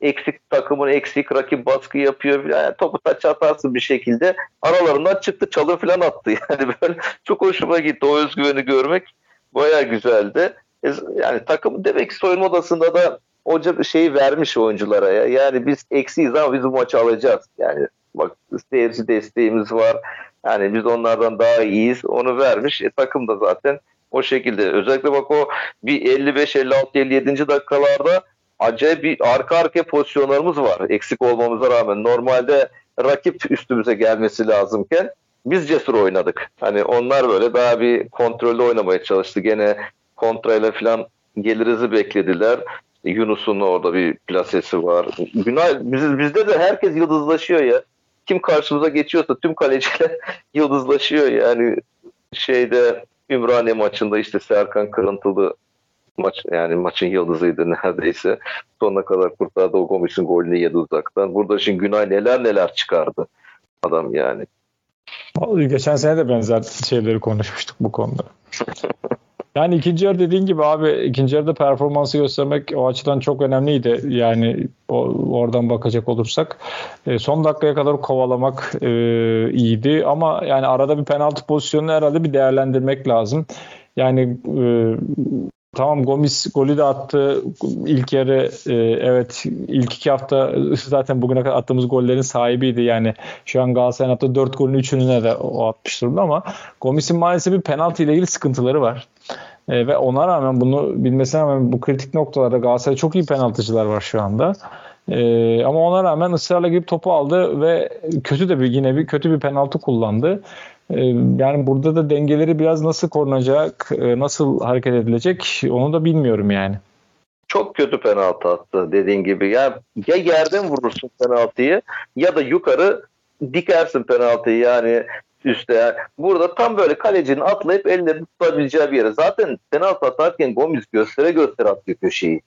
eksik takımın eksik rakip baskı yapıyor yani topu taç atarsın bir şekilde. Aralarından çıktı çalım falan attı. (laughs) Yani böyle çok hoşuma gitti o özgüveni görmek. Baya güzeldi. E, yani takım demek ki soyunma odasında da hoca şeyi vermiş oyunculara ya. Yani biz eksiyiz ama biz bu maçı alacağız. Yani bak seyirci desteğimiz var. Yani biz onlardan daha iyiyiz. Onu vermiş. E, takım da zaten o şekilde. Özellikle bak o bir 55 56 57. dakikalarda acayip bir arka arkaya pozisyonlarımız var eksik olmamıza rağmen. Normalde rakip üstümüze gelmesi lazımken biz cesur oynadık. Hani onlar böyle daha bir kontrollü oynamaya çalıştı. Gene kontrayla falan gelirizi beklediler. Yunus'un orada bir plasesi var. Günay biz, bizde de herkes yıldızlaşıyor ya. Kim karşımıza geçiyorsa tüm kaleciler (laughs) yıldızlaşıyor yani şeyde Ümraniye maçında işte Serkan Kırıntılı maç yani maçın yıldızıydı neredeyse. Sonuna kadar kurtardı o Gomis'in golünü yedi uzaktan. Burada şimdi Günay neler neler çıkardı adam yani. Geçen sene de benzer şeyleri konuşmuştuk bu konuda. (laughs) Yani ikinci yarı dediğin gibi abi ikinci yarıda performansı göstermek o açıdan çok önemliydi. Yani o, oradan bakacak olursak. E, son dakikaya kadar kovalamak e, iyiydi ama yani arada bir penaltı pozisyonunu herhalde bir değerlendirmek lazım. Yani e, Tamam Gomis golü de attı. İlk yarı e, evet ilk iki hafta (laughs) zaten bugüne kadar attığımız gollerin sahibiydi. Yani şu an Galatasaray'ın attığı 4 golün 3'ünü de o atmış durumda ama Gomis'in maalesef bir penaltı ile ilgili sıkıntıları var. E, ve ona rağmen bunu bilmesine rağmen bu kritik noktalarda Galatasaray'da çok iyi penaltıcılar var şu anda. E, ama ona rağmen ısrarla girip topu aldı ve kötü de bir yine bir kötü bir penaltı kullandı. Ee, yani burada da dengeleri biraz nasıl korunacak, e, nasıl hareket edilecek onu da bilmiyorum yani. Çok kötü penaltı attı dediğin gibi. Ya, ya yerden vurursun penaltıyı ya da yukarı dikersin penaltıyı yani üstte. Burada tam böyle kalecinin atlayıp elinde tutabileceği bir yere. Zaten penaltı atarken Gomis göstere göstere attı köşeyi.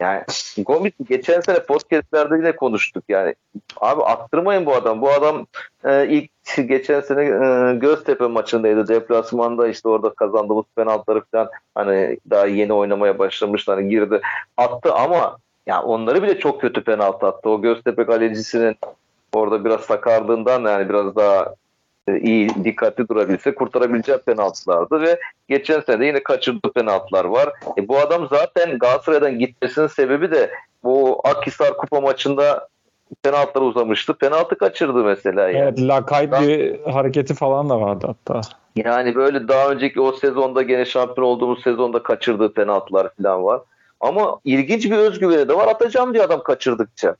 Yani Gomis geçen sene podcastlerde yine konuştuk yani. Abi attırmayın bu adam. Bu adam e, ilk geçen sene e, Göztepe maçındaydı. Deplasmanda işte orada kazandığımız penaltıları falan hani daha yeni oynamaya başlamıştı. Hani girdi attı ama ya onları bile çok kötü penaltı attı. O Göztepe kalecisinin orada biraz sakardığından yani biraz daha e, iyi dikkatli durabilse kurtarabileceği penaltılardı ve geçen sene de yine kaçırdığı penaltılar var. E, bu adam zaten Galatasaray'dan gitmesinin sebebi de bu Akhisar Kupa maçında penaltılar uzamıştı. Penaltı kaçırdı mesela. Yani. Evet lakayt bir hareketi falan da vardı hatta. Yani böyle daha önceki o sezonda gene şampiyon olduğumuz sezonda kaçırdığı penaltılar falan var. Ama ilginç bir özgüveni de var. Atacağım diyor adam kaçırdıkça.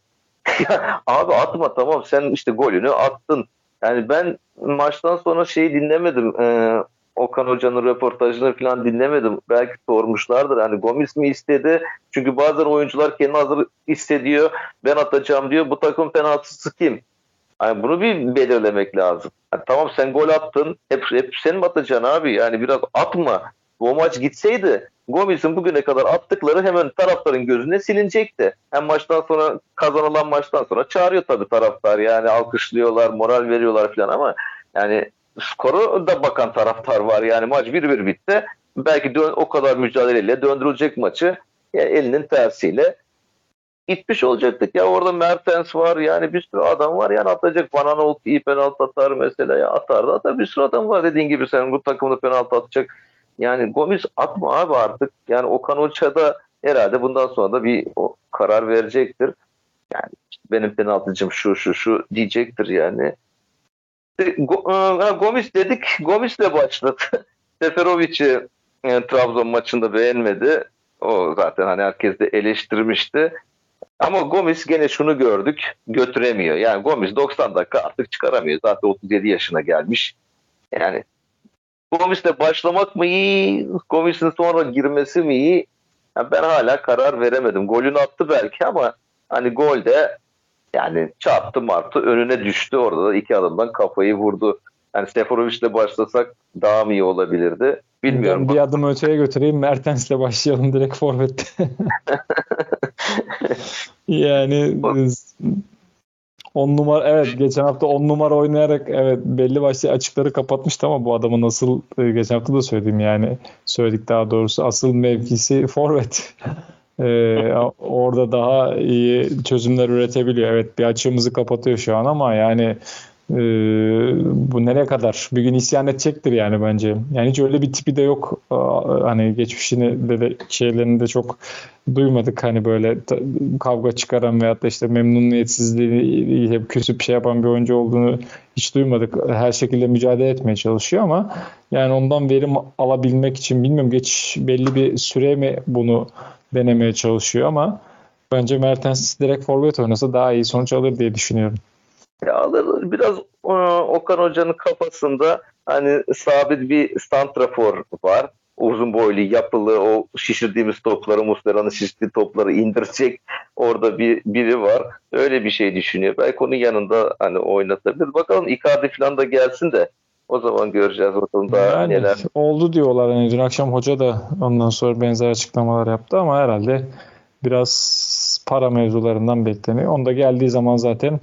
(laughs) abi atma tamam sen işte golünü attın. Yani ben maçtan sonra şeyi dinlemedim. Ee, Okan Hoca'nın röportajını falan dinlemedim. Belki sormuşlardır. Hani Gomis mi istedi? Çünkü bazen oyuncular kendi hazır hissediyor. Ben atacağım diyor. Bu takım penaltısı kim? Yani bunu bir belirlemek lazım. Yani tamam sen gol attın. Hep, hep sen mi atacaksın abi? Yani biraz atma. Bu maç gitseydi Gomis'in bugüne kadar attıkları hemen taraftarın gözüne silinecekti. Hem maçtan sonra kazanılan maçtan sonra çağırıyor tabii taraftar. Yani alkışlıyorlar, moral veriyorlar falan ama yani skoru da bakan taraftar var. Yani maç 1-1 bitti. Belki dön, o kadar mücadeleyle döndürülecek maçı ya elinin tersiyle gitmiş olacaktık. Ya orada Mertens var yani bir sürü adam var yani atacak. Bananoğlu iyi penaltı atar mesela ya atar da atar. Bir sürü adam var dediğin gibi sen bu takımda penaltı atacak yani Gomis atma abi artık. Yani Okan Hoca da herhalde bundan sonra da bir karar verecektir. Yani işte benim penaltıcım şu şu şu diyecektir yani. E, Gomis dedik. Gomis'le başladı. (laughs) Seferovic'i yani, e, Trabzon maçında beğenmedi. O zaten hani herkes de eleştirmişti. Ama Gomis gene şunu gördük. Götüremiyor. Yani Gomis 90 dakika artık çıkaramıyor. Zaten 37 yaşına gelmiş. Yani Gomis'le başlamak mı iyi, Gomis'in sonra girmesi mi iyi? Yani ben hala karar veremedim. Golünü attı belki ama hani golde yani çarptı martı önüne düştü orada da iki adımdan kafayı vurdu. Yani Seferovic'le başlasak daha mı iyi olabilirdi? Bilmiyorum. Ben bir adım öteye götüreyim. Mertens'le başlayalım direkt forvette. (laughs) yani 10 numara evet geçen hafta 10 numara oynayarak evet belli başlı açıkları kapatmıştı ama bu adamın nasıl e, geçen hafta da söyledim yani söyledik daha doğrusu asıl mevkisi forvet. Ee, orada daha iyi çözümler üretebiliyor. Evet bir açığımızı kapatıyor şu an ama yani e, bu nereye kadar? Bir gün isyan edecektir yani bence. Yani hiç öyle bir tipi de yok. Hani geçmişini de, de şeylerini de çok duymadık. Hani böyle kavga çıkaran veyahut da işte memnuniyetsizliği hep küsüp şey yapan bir oyuncu olduğunu hiç duymadık. Her şekilde mücadele etmeye çalışıyor ama yani ondan verim alabilmek için bilmiyorum geç belli bir süre mi bunu denemeye çalışıyor ama bence Mertens direkt forvet oynasa daha iyi sonuç alır diye düşünüyorum. Ya alır biraz e, Okan Hoca'nın kafasında hani sabit bir santrafor var. Uzun boylu, yapılı, o şişirdiğimiz topları, Muslera'nın şişirdiği topları indirecek orada bir biri var. Öyle bir şey düşünüyor. Belki onun yanında hani oynatabilir. Bakalım Icardi falan da gelsin de o zaman göreceğiz daha yani, neler. Oldu diyorlar. Yani dün akşam hoca da ondan sonra benzer açıklamalar yaptı ama herhalde biraz para mevzularından bekleniyor. Onda geldiği zaman zaten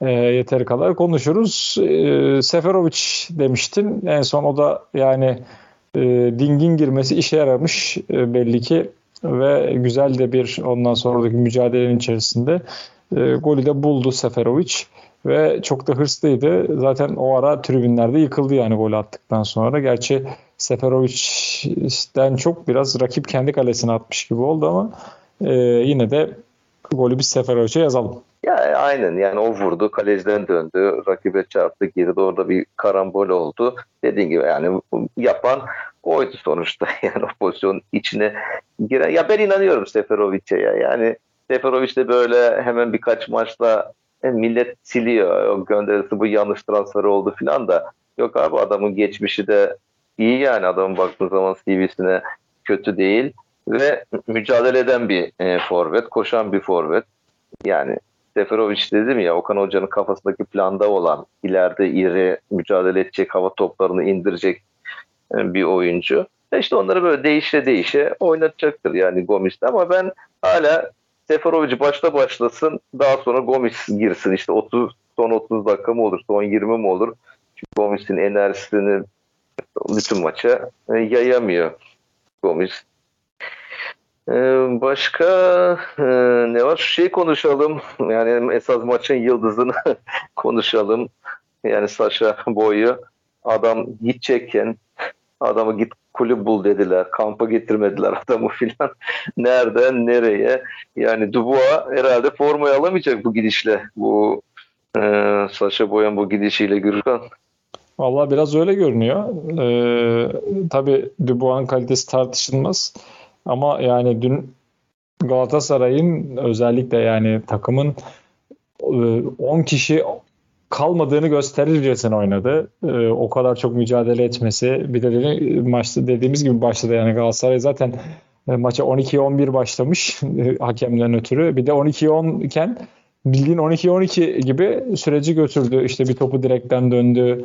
e, yeteri kadar konuşuruz. E, Seferovic demiştin. En son o da yani e, dingin girmesi işe yaramış e, belli ki ve güzel de bir ondan sonraki mücadelenin içerisinde e, golü de buldu Seferovic ve çok da hırslıydı. Zaten o ara tribünlerde yıkıldı yani gol attıktan sonra. Gerçi Seferovic'den çok biraz rakip kendi kalesine atmış gibi oldu ama e, yine de golü biz Seferovic'e yazalım. Ya aynen yani o vurdu, kaleciden döndü, rakibe çarptı, girdi orada bir karambol oldu. Dediğin gibi yani yapan oydu sonuçta (laughs) yani o pozisyon içine giren. Ya ben inanıyorum Seferovic'e ya yani Seferovic de böyle hemen birkaç maçta e, millet siliyor. O gönderisi bu yanlış transfer oldu filan da yok abi adamın geçmişi de iyi yani adamın baktığın zaman CV'sine kötü değil ve mücadele eden bir e, forvet, koşan bir forvet. Yani Seferovic dedim ya Okan Hoca'nın kafasındaki planda olan ileride iri mücadele edecek hava toplarını indirecek e, bir oyuncu. E işte onları böyle değişe değişe oynatacaktır yani Gomis'te ama ben hala Seferovic başta başlasın daha sonra Gomis girsin işte 30 son 30 dakika mı olur son 20 mi olur çünkü Gomis'in enerjisini bütün maça e, yayamıyor Gomis. E, başka e, ne var? Şu şey konuşalım. Yani esas maçın yıldızını (laughs) konuşalım. Yani Sasha Boy'u adam gidecekken adamı git kulüp bul dediler. Kampa getirmediler adamı filan. (laughs) Nereden nereye? Yani Dubois herhalde formayı alamayacak bu gidişle. Bu e, Sasha Boyan bu gidişiyle Gürkan. Valla biraz öyle görünüyor. Ee, tabii Dubois'un kalitesi tartışılmaz. Ama yani dün Galatasaray'ın özellikle yani takımın 10 e, kişi kalmadığını gösterircesine oynadı. Ee, o kadar çok mücadele etmesi. Bir de dedi, maçta dediğimiz gibi başladı yani Galatasaray zaten e, maça 12-11 başlamış hakemden ötürü. Bir de 12-10 iken bildiğin 12-12 gibi süreci götürdü. İşte bir topu direkten döndü.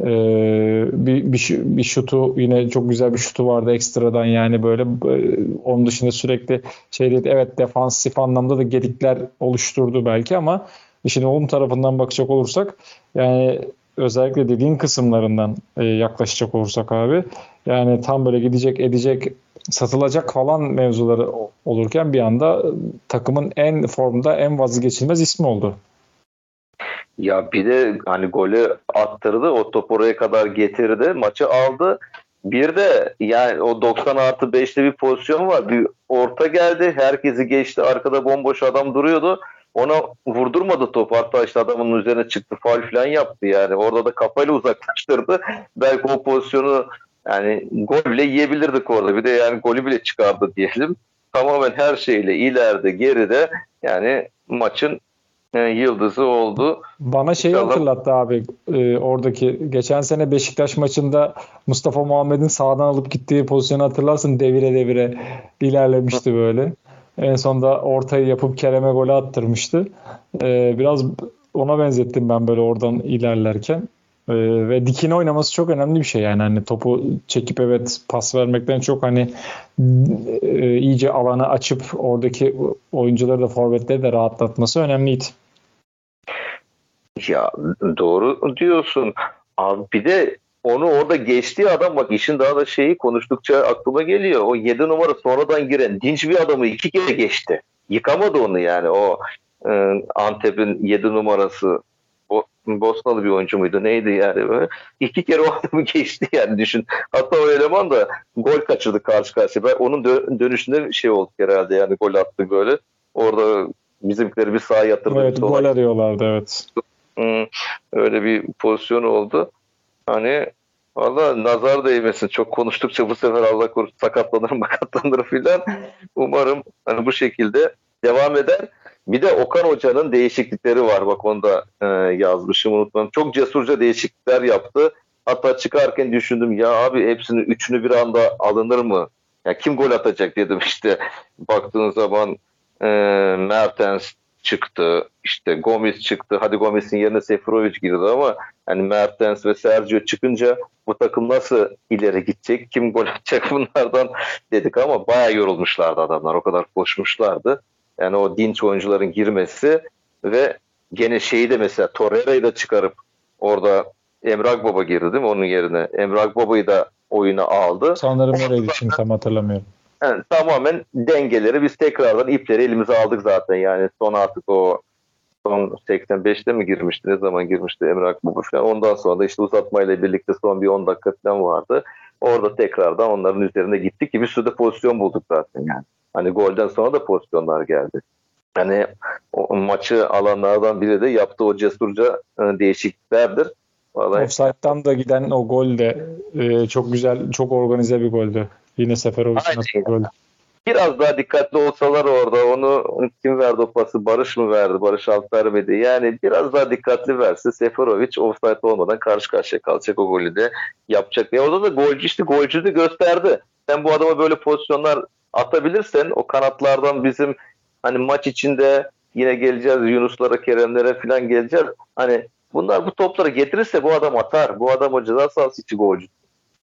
Ee, bir, bir, bir şutu yine çok güzel bir şutu vardı ekstradan yani böyle e, onun dışında sürekli şey değil evet defansif anlamda da gedikler oluşturdu belki ama işin olum tarafından bakacak olursak yani özellikle dediğin kısımlarından e, yaklaşacak olursak abi yani tam böyle gidecek edecek satılacak falan mevzuları olurken bir anda takımın en formda en vazgeçilmez ismi oldu. Ya bir de hani golü attırdı. O top oraya kadar getirdi. Maçı aldı. Bir de yani o 90 artı 5'te bir pozisyon var. Bir orta geldi. Herkesi geçti. Arkada bomboş adam duruyordu. Ona vurdurmadı top. Hatta işte adamın üzerine çıktı. Faul falan yaptı yani. Orada da kafayla uzaklaştırdı. Belki o pozisyonu yani gol bile yiyebilirdik orada. Bir de yani golü bile çıkardı diyelim. Tamamen her şeyle ileride geride yani maçın e, yıldızı oldu. Bana şeyi İnşallah... hatırlattı abi e, oradaki geçen sene Beşiktaş maçında Mustafa Muhammed'in sağdan alıp gittiği pozisyonu hatırlarsın devire devire ilerlemişti böyle. En sonunda ortayı yapıp Kerem'e gol attırmıştı. E, biraz ona benzettim ben böyle oradan ilerlerken. Ee, ve dikine oynaması çok önemli bir şey yani hani topu çekip evet pas vermekten çok hani e, iyice alanı açıp oradaki oyuncuları da forvetleri de rahatlatması önemliydi. Ya doğru diyorsun. Abi bir de onu orada geçtiği adam bak işin daha da şeyi konuştukça aklıma geliyor. O 7 numara sonradan giren dinç bir adamı iki kere geçti. Yıkamadı onu yani o e, Antep'in 7 numarası Bosnalı bir oyuncu muydu neydi yani böyle. İki kere o adamı (laughs) geçti yani düşün. Hatta o eleman da gol kaçırdı karşı karşıya. Ben onun dö- dönüşünde şey oldu herhalde yani gol attı böyle. Orada bizimkileri bir sağa yatırdı. Evet gol arıyorlardı evet. Hmm, öyle bir pozisyon oldu. Hani Valla nazar değmesin. Çok konuştukça bu sefer Allah korusun sakatlanır makatlanır (laughs) filan. Umarım hani bu şekilde devam eder. Bir de Okan Hoca'nın değişiklikleri var. Bak onu da e, yazmışım unutmam. Çok cesurca değişiklikler yaptı. Hatta çıkarken düşündüm ya abi hepsini üçünü bir anda alınır mı? Ya kim gol atacak dedim işte. Baktığın zaman e, Mertens çıktı. işte Gomez çıktı. Hadi Gomez'in yerine Seferovic girdi ama yani Mertens ve Sergio çıkınca bu takım nasıl ileri gidecek? Kim gol (laughs) atacak bunlardan dedik ama bayağı yorulmuşlardı adamlar. O kadar koşmuşlardı. Yani o dinç oyuncuların girmesi ve gene şeyi de mesela Torreira'yı da çıkarıp orada Emrah Baba girdi değil mi onun yerine? Emrah Baba'yı da oyuna aldı. Sanırım öyleydi şimdi tam hatırlamıyorum. Yani tamamen dengeleri biz tekrardan ipleri elimize aldık zaten yani son artık o son 85'te mi girmişti ne zaman girmişti Emrah Baba falan ondan sonra da işte uzatmayla birlikte son bir 10 dakika falan vardı. Orada tekrardan onların üzerine gittik ki bir sürü de pozisyon bulduk zaten yani. Hani golden sonra da pozisyonlar geldi. Hani o maçı alanlardan biri de yaptığı o cesurca e, değişikliklerdir. Vallahi... Offside'dan da giden o gol de e, çok güzel, çok organize bir goldü. Yine Seferovic'in attığı gol. Biraz daha dikkatli olsalar orada onu kim verdi o pası? Barış mı verdi? Barış alt vermedi. Yani biraz daha dikkatli verse Seferovic offside olmadan karşı karşıya kalacak o golü de yapacak. Ya orada da golcü işte golcü de gösterdi. Sen bu adama böyle pozisyonlar atabilirsen o kanatlardan bizim hani maç içinde yine geleceğiz Yunuslara, Keremlere falan geleceğiz. Hani bunlar bu topları getirirse bu adam atar. Bu adam o ceza sahası içi golcü.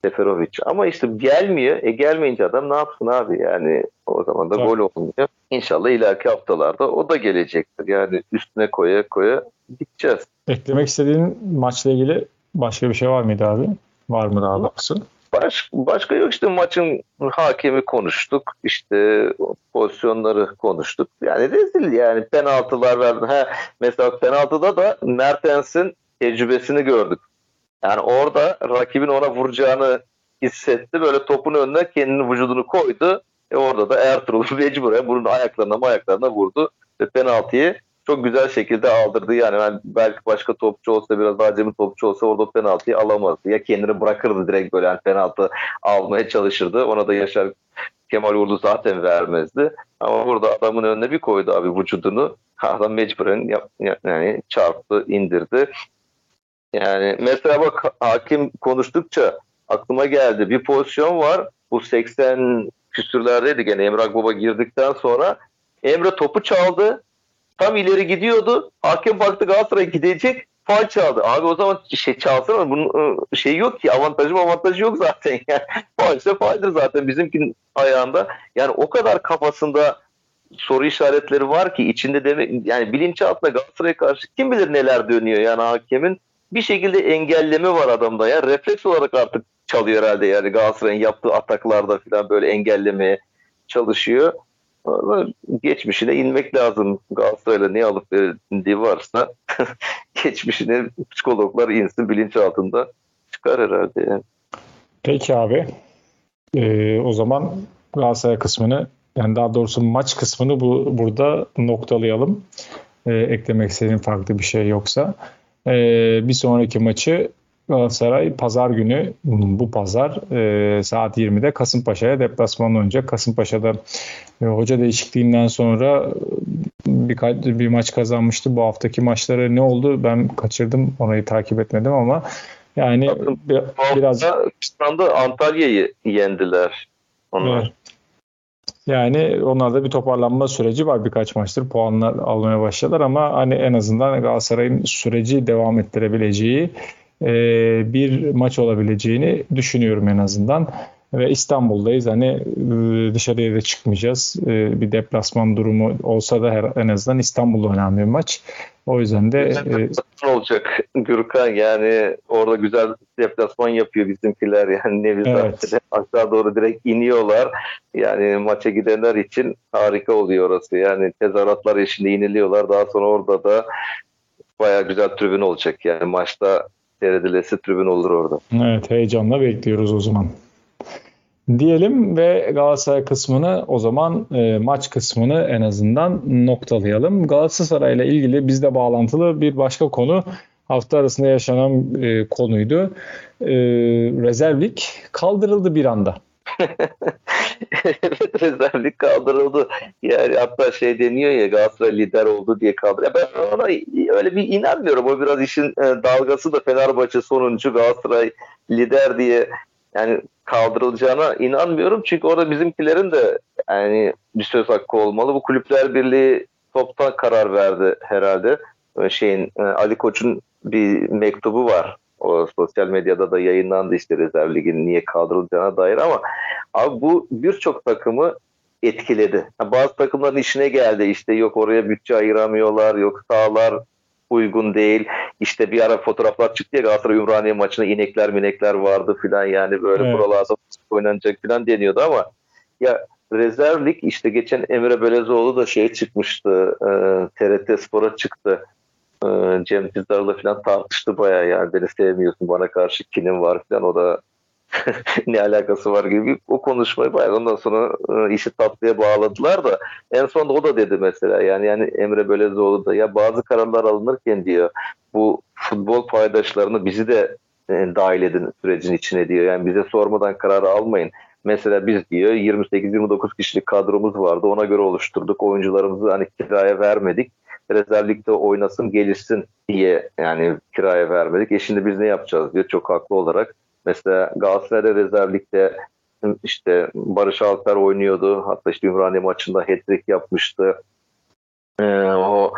Seferovic. Ama işte gelmiyor. E gelmeyince adam ne yapsın abi? Yani o zaman da Tabii. gol olmuyor. İnşallah ileriki haftalarda o da gelecektir. Yani üstüne koya koya gideceğiz. Eklemek istediğin maçla ilgili başka bir şey var mıydı abi? Var mı daha doğrusu? Baş, başka yok işte maçın hakemi konuştuk. işte pozisyonları konuştuk. Yani rezil yani penaltılar verdi. Ha, mesela penaltıda da Mertens'in tecrübesini gördük. Yani orada rakibin ona vuracağını hissetti. Böyle topun önüne kendini vücudunu koydu. E orada da Ertuğrul (laughs) mecburen bunun ayaklarına ayaklarına vurdu. Ve penaltıyı çok güzel şekilde aldırdı. Yani ben belki başka topçu olsa biraz daha acemi topçu olsa orada penaltıyı alamazdı. Ya kendini bırakırdı direkt böyle yani penaltı almaya çalışırdı. Ona da Yaşar Kemal Uğurlu zaten vermezdi. Ama burada adamın önüne bir koydu abi vücudunu. Adam mecburen yani çarptı, indirdi. Yani mesela bak hakim konuştukça aklıma geldi. Bir pozisyon var. Bu 80 küsürlerdeydi gene Emre Baba girdikten sonra. Emre topu çaldı. Tam ileri gidiyordu. Hakem baktı Galatasaray gidecek. Faal çaldı. Abi o zaman şey çalsana bunun şey yok ki avantajı avantajı yok zaten. (laughs) Yani faal ise faaldir zaten bizimkin ayağında. Yani o kadar kafasında soru işaretleri var ki içinde demek yani bilinçaltında Galatasaray'a karşı kim bilir neler dönüyor yani hakemin bir şekilde engelleme var adamda ya. Refleks olarak artık çalıyor herhalde yani Galatasaray'ın yaptığı ataklarda falan böyle engellemeye çalışıyor. Ama geçmişine inmek lazım. Galatasaray'la ne alıp verdiği varsa (laughs) geçmişine psikologlar insin bilinç altında çıkar herhalde yani. Peki abi. Ee, o zaman Galatasaray kısmını yani daha doğrusu maç kısmını bu burada noktalayalım. Ee, eklemek istediğim farklı bir şey yoksa. Ee, bir sonraki maçı Galatasaray pazar günü bu pazar e, saat 20'de Kasımpaşa'ya deplasman oynayacak. Kasımpaşa'da e, hoca değişikliğinden sonra birkaç bir maç kazanmıştı. Bu haftaki maçları ne oldu ben kaçırdım orayı takip etmedim ama yani bir, biraz İstanbul'da Antalya'yı yendiler. Onlar. Evet. Yani onlarda bir toparlanma süreci var birkaç maçtır puanlar almaya başladılar ama hani en azından Galatasaray'ın süreci devam ettirebileceği bir maç olabileceğini düşünüyorum en azından. Ve İstanbul'dayız hani e, dışarıya da çıkmayacağız. E, bir deplasman durumu olsa da her, en azından İstanbul'da önemli bir maç. O yüzden de e, olacak Gürkan yani orada güzel deplasman yapıyor bizimkiler yani Nevi evet. aşağı doğru direkt iniyorlar. Yani maça gidenler için harika oluyor orası. Yani tezahüratlar içinde iniliyorlar. Daha sonra orada da baya güzel tribün olacak. Yani maçta seyredilesi tribün olur orada. Evet heyecanla bekliyoruz o zaman. Diyelim ve Galatasaray kısmını o zaman e, maç kısmını en azından noktalayalım. Galatasaray ile ilgili bizde bağlantılı bir başka konu hafta arasında yaşanan e, konuydu. E, rezervlik kaldırıldı bir anda. (laughs) evet rezervlik kaldırıldı. Yani hatta şey deniyor ya Galatasaray lider oldu diye kaldırıyor. Ben ona öyle bir inanmıyorum. O biraz işin e, dalgası da Fenerbahçe sonuncu Galatasaray lider diye yani kaldırılacağına inanmıyorum. Çünkü orada bizimkilerin de yani bir söz hakkı olmalı. Bu kulüpler birliği toptan karar verdi herhalde. Şeyin e, Ali Koç'un bir mektubu var. O sosyal medyada da yayınlandı işte rezerv liginin niye kaldırılacağına dair ama abi bu birçok takımı etkiledi. bazı takımların işine geldi işte yok oraya bütçe ayıramıyorlar yok sağlar uygun değil. İşte bir ara fotoğraflar çıktı ya Galatasaray Ümraniye maçında inekler minekler vardı filan yani böyle evet. buralarda oynanacak filan deniyordu ama ya rezervlik işte geçen Emre Belezoğlu da şey çıkmıştı e, TRT Spor'a çıktı. E, Cem Dizdar'la filan tartıştı bayağı yani beni sevmiyorsun bana karşı kinim var filan o da (laughs) ne alakası var gibi o konuşmayı bayağı ondan sonra e, işi tatlıya bağladılar da en sonunda o da dedi mesela yani yani Emre Belezoğlu da ya bazı kararlar alınırken diyor bu futbol paydaşlarını bizi de e, dahil edin sürecin içine diyor. Yani bize sormadan kararı almayın. Mesela biz diyor 28-29 kişilik kadromuz vardı. Ona göre oluşturduk. Oyuncularımızı hani kiraya vermedik. Rezervlikte oynasın gelişsin diye yani kiraya vermedik. E şimdi biz ne yapacağız diyor çok haklı olarak. Mesela Galatasaray'da rezervlikte işte Barış Alper oynuyordu. Hatta işte Ümraniye maçında hat-trick yapmıştı. Ee, o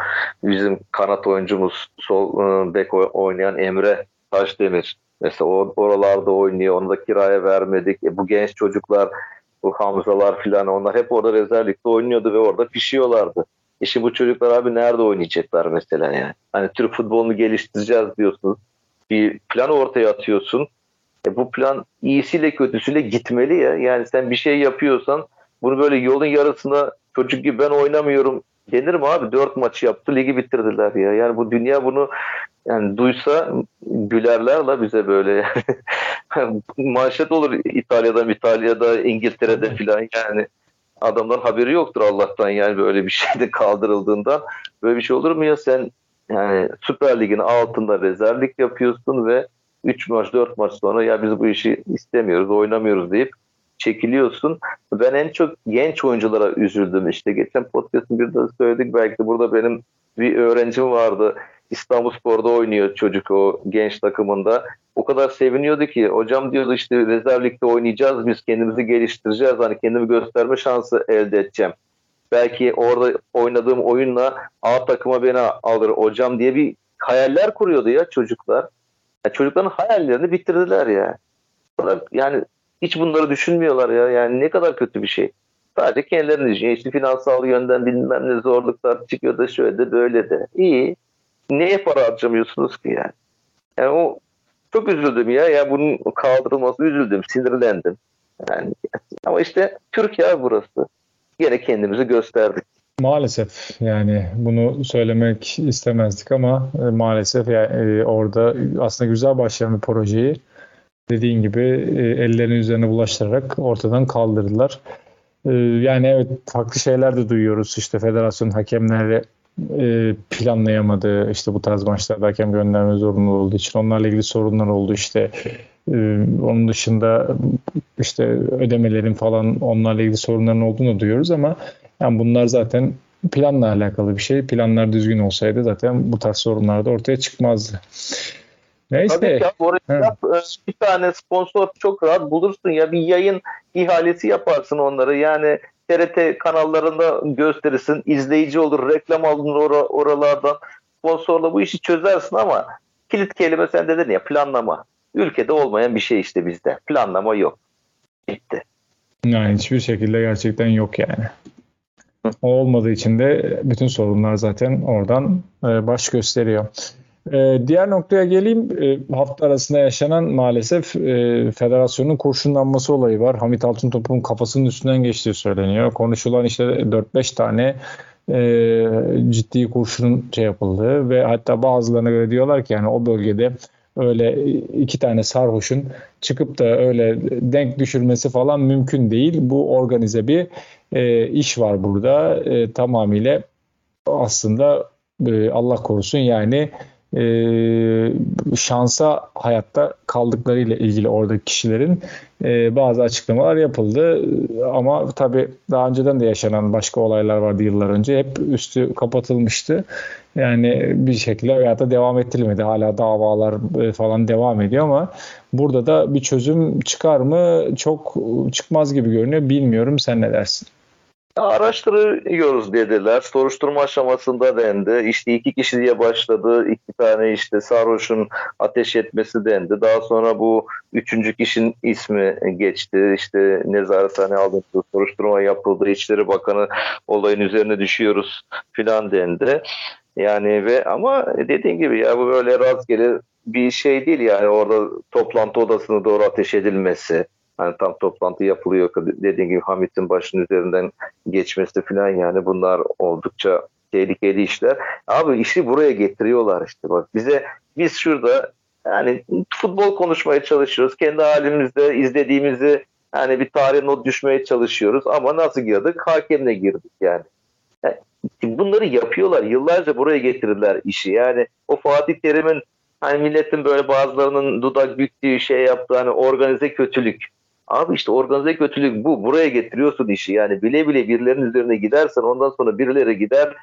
bizim kanat oyuncumuz sol e, bek oynayan Emre Taşdemir Mesela or oralarda oynuyor. Onu da kiraya vermedik. E, bu genç çocuklar bu Hamzalar filan onlar hep orada rezervlikte oynuyordu ve orada pişiyorlardı. E bu çocuklar abi nerede oynayacaklar mesela yani? Hani Türk futbolunu geliştireceğiz diyorsunuz. Bir plan ortaya atıyorsun. E bu plan iyisiyle kötüsüyle gitmeli ya. Yani sen bir şey yapıyorsan bunu böyle yolun yarısına çocuk gibi ben oynamıyorum denir mi abi? Dört maç yaptı ligi bitirdiler ya. Yani bu dünya bunu yani duysa gülerler la bize böyle. (laughs) Manşet olur İtalya'da, İtalya'da, İngiltere'de filan yani. Adamların haberi yoktur Allah'tan yani böyle bir (laughs) şeyde kaldırıldığından. Böyle bir şey olur mu ya sen yani Süper Lig'in altında rezervlik yapıyorsun ve 3 maç 4 maç sonra ya biz bu işi istemiyoruz oynamıyoruz deyip çekiliyorsun. Ben en çok genç oyunculara üzüldüm. İşte geçen podcast'ın bir de söyledik belki de burada benim bir öğrencim vardı. İstanbul Spor'da oynuyor çocuk o genç takımında. O kadar seviniyordu ki hocam diyordu işte rezervlikte oynayacağız biz kendimizi geliştireceğiz. Hani kendimi gösterme şansı elde edeceğim. Belki orada oynadığım oyunla A takıma beni alır hocam diye bir hayaller kuruyordu ya çocuklar. Yani çocukların hayallerini bitirdiler ya. Yani hiç bunları düşünmüyorlar ya. Yani ne kadar kötü bir şey. Sadece kendilerini düşünüyor. İşte finansal yönden bilmem ne zorluklar çıkıyor da şöyle de böyle de. İyi. Neye para harcamıyorsunuz ki yani? Yani o çok üzüldüm ya. Ya bunun kaldırılması üzüldüm. Sinirlendim. Yani ama işte Türkiye burası. Yine kendimizi gösterdik. Maalesef yani bunu söylemek istemezdik ama e, maalesef yani e, orada aslında güzel başlayan bir projeyi dediğin gibi e, ellerinin üzerine bulaştırarak ortadan kaldırdılar. E, yani evet farklı şeyler de duyuyoruz. İşte federasyon hakemleri e, planlayamadı. İşte bu tarz maçlarda hakem gönderme zorunlu olduğu için onlarla ilgili sorunlar oldu. İşte e, onun dışında işte ödemelerin falan onlarla ilgili sorunların olduğunu duyuyoruz ama yani bunlar zaten planla alakalı bir şey. Planlar düzgün olsaydı zaten bu tarz sorunlar da ortaya çıkmazdı. Neyse. Tabii ki oraya yap, e, bir tane sponsor çok rahat bulursun ya bir yayın ihalesi yaparsın onları yani TRT kanallarında gösterirsin izleyici olur reklam alınır or- oralardan sponsorla bu işi çözersin ama kilit kelime sen dedin ya planlama ülkede olmayan bir şey işte bizde planlama yok bitti. Yani hiçbir şekilde gerçekten yok yani. O olmadığı için de bütün sorunlar zaten oradan e, baş gösteriyor. Ee, diğer noktaya geleyim. Ee, hafta arasında yaşanan maalesef e, federasyonun kurşunlanması olayı var. Hamit Altıntop'un kafasının üstünden geçtiği söyleniyor. Konuşulan işte 4-5 tane e, ciddi kurşunun şey yapıldığı ve hatta bazılarına göre diyorlar ki yani o bölgede öyle iki tane sarhoşun çıkıp da öyle denk düşürmesi falan mümkün değil. Bu organize bir e, iş var burada. E, tamamıyla aslında e, Allah korusun yani e, şansa hayatta kaldıklarıyla ilgili oradaki kişilerin e, bazı açıklamalar yapıldı. Ama tabii daha önceden de yaşanan başka olaylar vardı yıllar önce. Hep üstü kapatılmıştı. Yani bir şekilde hayata devam ettirilmedi. Hala davalar e, falan devam ediyor ama burada da bir çözüm çıkar mı? Çok çıkmaz gibi görünüyor. Bilmiyorum. Sen ne dersin? Araştırıyoruz dediler. Soruşturma aşamasında dendi. İşte iki kişi diye başladı. İki tane işte sarhoşun ateş etmesi dendi. Daha sonra bu üçüncü kişinin ismi geçti. İşte nezarethane alındı. Soruşturma yapıldı. İçişleri Bakanı olayın üzerine düşüyoruz filan dendi. Yani ve ama dediğin gibi ya bu böyle rastgele bir şey değil yani orada toplantı odasına doğru ateş edilmesi Hani tam toplantı yapılıyor dediğim gibi Hamit'in başının üzerinden geçmesi falan yani bunlar oldukça tehlikeli işler. Abi işi buraya getiriyorlar işte bak bize biz şurada yani futbol konuşmaya çalışıyoruz. Kendi halimizde izlediğimizi yani bir tarih not düşmeye çalışıyoruz ama nasıl girdik? Hakemle girdik yani. yani. Bunları yapıyorlar. Yıllarca buraya getirdiler işi. Yani o Fatih Terim'in hani milletin böyle bazılarının dudak büktüğü şey yaptığı hani organize kötülük. Abi işte organize kötülük bu. Buraya getiriyorsun işi. Yani bile bile birilerinin üzerine gidersen ondan sonra birileri gider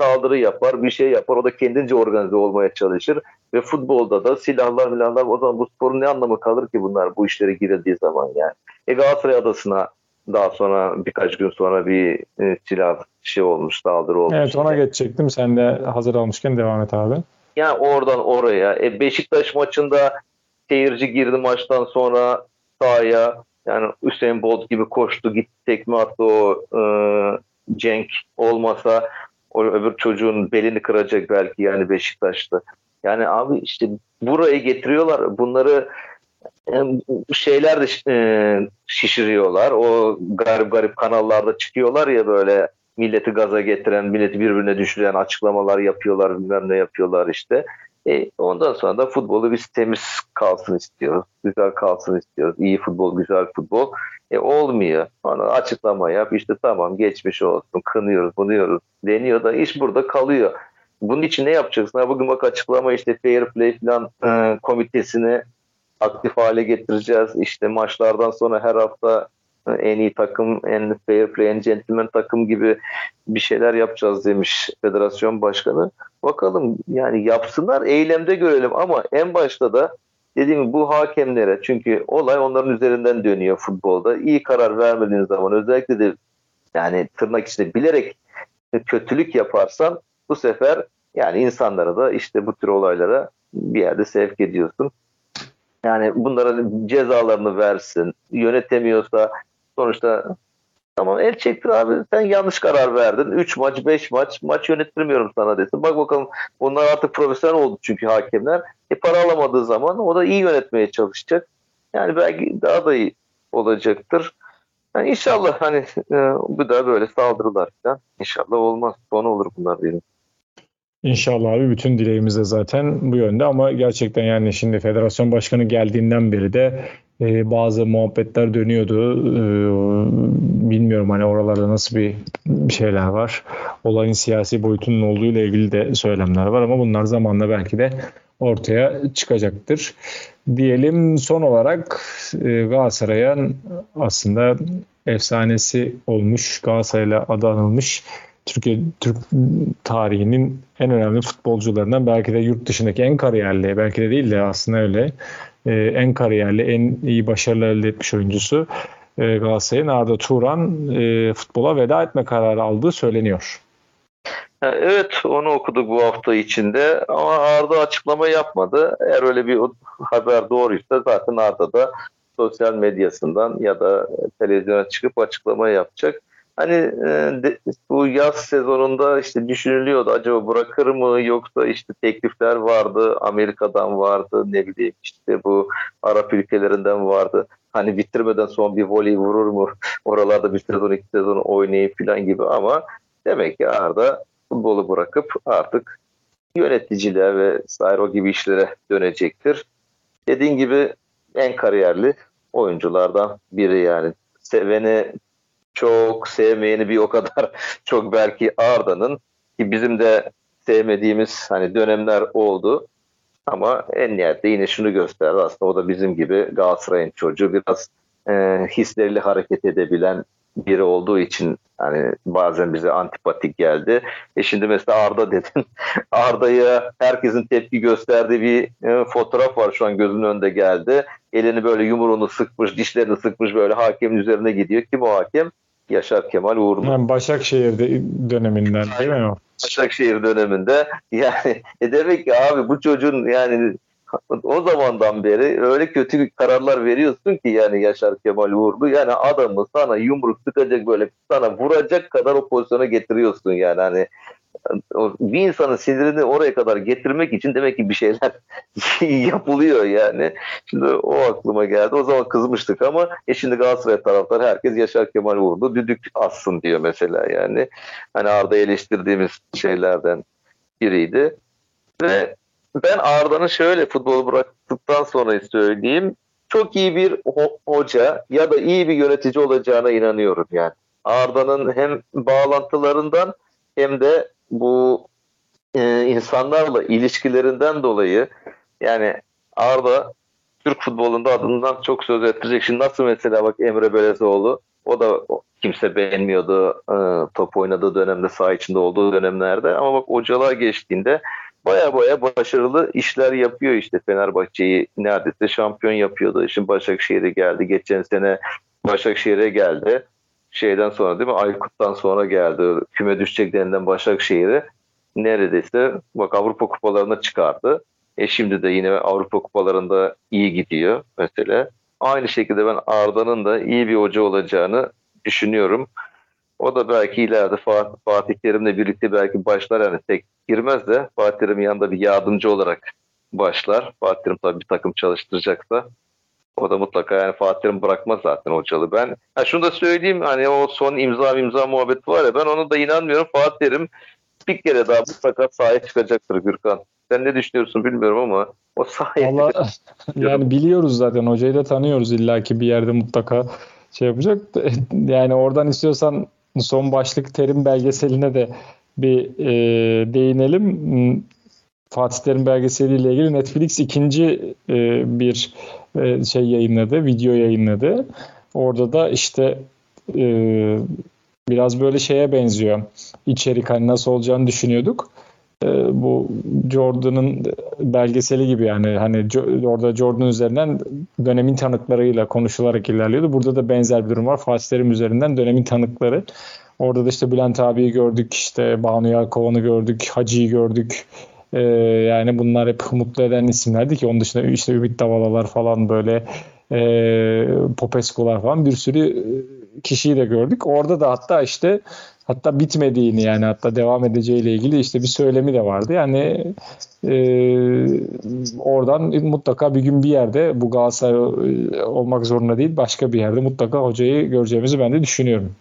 saldırı yapar, bir şey yapar. O da kendince organize olmaya çalışır. Ve futbolda da silahlar milahlar o zaman bu sporun ne anlamı kalır ki bunlar bu işlere girildiği zaman yani. E Galatasaray Adası'na daha sonra birkaç gün sonra bir e, silah şey olmuş, saldırı olmuş. Evet ona geçecektim. Sen de hazır almışken devam et abi. Yani oradan oraya. E, Beşiktaş maçında seyirci girdi maçtan sonra sahaya. Yani Hüseyin Bolt gibi koştu gitti tekme attı o e, Cenk olmasa o öbür çocuğun belini kıracak belki yani Beşiktaş'ta. Yani abi işte burayı getiriyorlar. Bunları şeyler de e, şişiriyorlar. O garip garip kanallarda çıkıyorlar ya böyle milleti gaza getiren, milleti birbirine düşüren açıklamalar yapıyorlar, bilmem ne yapıyorlar işte. E, ondan sonra da futbolu biz temiz kalsın istiyoruz. Güzel kalsın istiyoruz. İyi futbol, güzel futbol. E, olmuyor. Ona açıklama yap. İşte tamam geçmiş olsun. Kınıyoruz, bunuyoruz. Deniyor da iş burada kalıyor. Bunun için ne yapacaksın? Ha, bugün bak açıklama işte fair play falan e, komitesini aktif hale getireceğiz. İşte maçlardan sonra her hafta en iyi takım, en fair play, en gentleman takım gibi bir şeyler yapacağız demiş federasyon başkanı. Bakalım yani yapsınlar, eylemde görelim ama en başta da dediğim gibi bu hakemlere çünkü olay onların üzerinden dönüyor futbolda. İyi karar vermediğin zaman özellikle de yani tırnak içinde bilerek kötülük yaparsan bu sefer yani insanlara da işte bu tür olaylara bir yerde sevk ediyorsun. Yani bunlara cezalarını versin. Yönetemiyorsa sonuçta tamam el çektir abi sen yanlış karar verdin. 3 maç 5 maç maç yönettirmiyorum sana desin. Bak bakalım bunlar artık profesyonel oldu çünkü hakemler. E para alamadığı zaman o da iyi yönetmeye çalışacak. Yani belki daha da iyi olacaktır. Yani inşallah hani e, bu da böyle saldırılar falan inşallah olmaz. Son olur bunlar diyelim. İnşallah abi bütün dileğimiz de zaten bu yönde ama gerçekten yani şimdi federasyon başkanı geldiğinden beri de e, bazı muhabbetler dönüyordu. E, bilmiyorum hani oralarda nasıl bir, şeyler var. Olayın siyasi boyutunun olduğu ile ilgili de söylemler var ama bunlar zamanla belki de ortaya çıkacaktır. Diyelim son olarak e, Galatasaray'ın aslında efsanesi olmuş, Galatasaray'la adı anılmış Türkiye Türk tarihinin en önemli futbolcularından belki de yurt dışındaki en kariyerli belki de değil de aslında öyle e, en kariyerli en iyi başarılar elde etmiş oyuncusu e, Galatasaray'ın Arda Turan e, futbola veda etme kararı aldığı söyleniyor. Evet onu okuduk bu hafta içinde ama Arda açıklama yapmadı. Eğer öyle bir haber doğruysa zaten Arda da sosyal medyasından ya da televizyona çıkıp açıklama yapacak. Hani e, de, bu yaz sezonunda işte düşünülüyordu acaba bırakır mı yoksa işte teklifler vardı Amerika'dan vardı ne bileyim işte bu Arap ülkelerinden vardı. Hani bitirmeden son bir voley vurur mu oralarda bir sezon iki sezon oynayıp falan gibi ama demek ki Arda futbolu bırakıp artık yöneticiliğe ve Sayro gibi işlere dönecektir. Dediğin gibi en kariyerli oyunculardan biri yani. Seveni çok sevmeyeni bir o kadar (laughs) çok belki Arda'nın. Ki bizim de sevmediğimiz hani dönemler oldu. Ama en nihayette yine şunu gösterdi. Aslında o da bizim gibi Galatasaray'ın çocuğu. Biraz e, hisleriyle hareket edebilen biri olduğu için hani bazen bize antipatik geldi. E şimdi mesela Arda dedin. (laughs) Arda'ya herkesin tepki gösterdiği bir e, fotoğraf var şu an gözümün önünde geldi. Elini böyle yumruğunu sıkmış, dişlerini sıkmış böyle hakemin üzerine gidiyor. Kim o hakem? Yaşar Kemal Uğurlu. Yani Başakşehir döneminden değil mi o? Başakşehir döneminde. Yani e demek ki abi bu çocuğun yani o zamandan beri öyle kötü kararlar veriyorsun ki yani Yaşar Kemal Uğurlu yani adamı sana yumruk sıkacak böyle sana vuracak kadar o pozisyona getiriyorsun yani hani bir insanın sinirini oraya kadar getirmek için demek ki bir şeyler (laughs) yapılıyor yani. Şimdi o aklıma geldi. O zaman kızmıştık ama e şimdi Galatasaray taraftar herkes Yaşar Kemal Uğurlu düdük assın diyor mesela yani. Hani Arda eleştirdiğimiz şeylerden biriydi. Ve ben Arda'nın şöyle futbolu bıraktıktan sonra söyleyeyim. Çok iyi bir ho- hoca ya da iyi bir yönetici olacağına inanıyorum yani. Arda'nın hem bağlantılarından hem de bu e, insanlarla ilişkilerinden dolayı yani Arda Türk futbolunda adından çok söz ettirecek. Şimdi nasıl mesela bak Emre Belezoğlu o da kimse beğenmiyordu e, top oynadığı dönemde saha içinde olduğu dönemlerde ama bak hocalığa geçtiğinde baya baya başarılı işler yapıyor işte Fenerbahçe'yi neredeyse şampiyon yapıyordu. Şimdi Başakşehir'e geldi. Geçen sene Başakşehir'e geldi şeyden sonra değil mi? Aykut'tan sonra geldi. Küme düşecek denilen Başakşehir'i neredeyse bak Avrupa kupalarına çıkardı. E şimdi de yine Avrupa kupalarında iyi gidiyor mesela. Aynı şekilde ben Arda'nın da iyi bir hoca olacağını düşünüyorum. O da belki ileride Fatih, Fatih Terim'le birlikte belki başlar yani tek girmez de Fatih Terim'in yanında bir yardımcı olarak başlar. Fatih Terim tabii bir takım çalıştıracaksa o da mutlaka yani Fatih Terim bırakmaz zaten hocalı. Ben ha şunu da söyleyeyim hani o son imza imza muhabbeti var ya ben onu da inanmıyorum. Fatih Terim bir kere daha mutlaka sahaya çıkacaktır Gürkan. Sen ne düşünüyorsun bilmiyorum ama o sahaya Allah, yani biliyoruz zaten hocayı da tanıyoruz illaki bir yerde mutlaka şey yapacak. (laughs) Yani oradan istiyorsan son başlık terim belgeseline de bir e, değinelim. Fatih Terim belgeseliyle ilgili Netflix ikinci e, bir e, şey yayınladı, video yayınladı. Orada da işte e, biraz böyle şeye benziyor. İçerik hani nasıl olacağını düşünüyorduk. E, bu Jordan'ın belgeseli gibi yani hani orada Jordan üzerinden dönemin tanıklarıyla konuşularak ilerliyordu. Burada da benzer bir durum var. Fatih üzerinden dönemin tanıkları. Orada da işte Bülent abiyi gördük, işte Banu Yalkovan'ı gördük, Hacı'yı gördük. Ee, yani bunlar hep mutlu eden isimlerdi ki onun dışında işte Ümit Davalalar falan böyle e, Popescu'lar falan bir sürü kişiyi de gördük. Orada da hatta işte hatta bitmediğini yani hatta devam edeceğiyle ilgili işte bir söylemi de vardı. Yani e, oradan mutlaka bir gün bir yerde bu Galatasaray olmak zorunda değil başka bir yerde mutlaka hocayı göreceğimizi ben de düşünüyorum.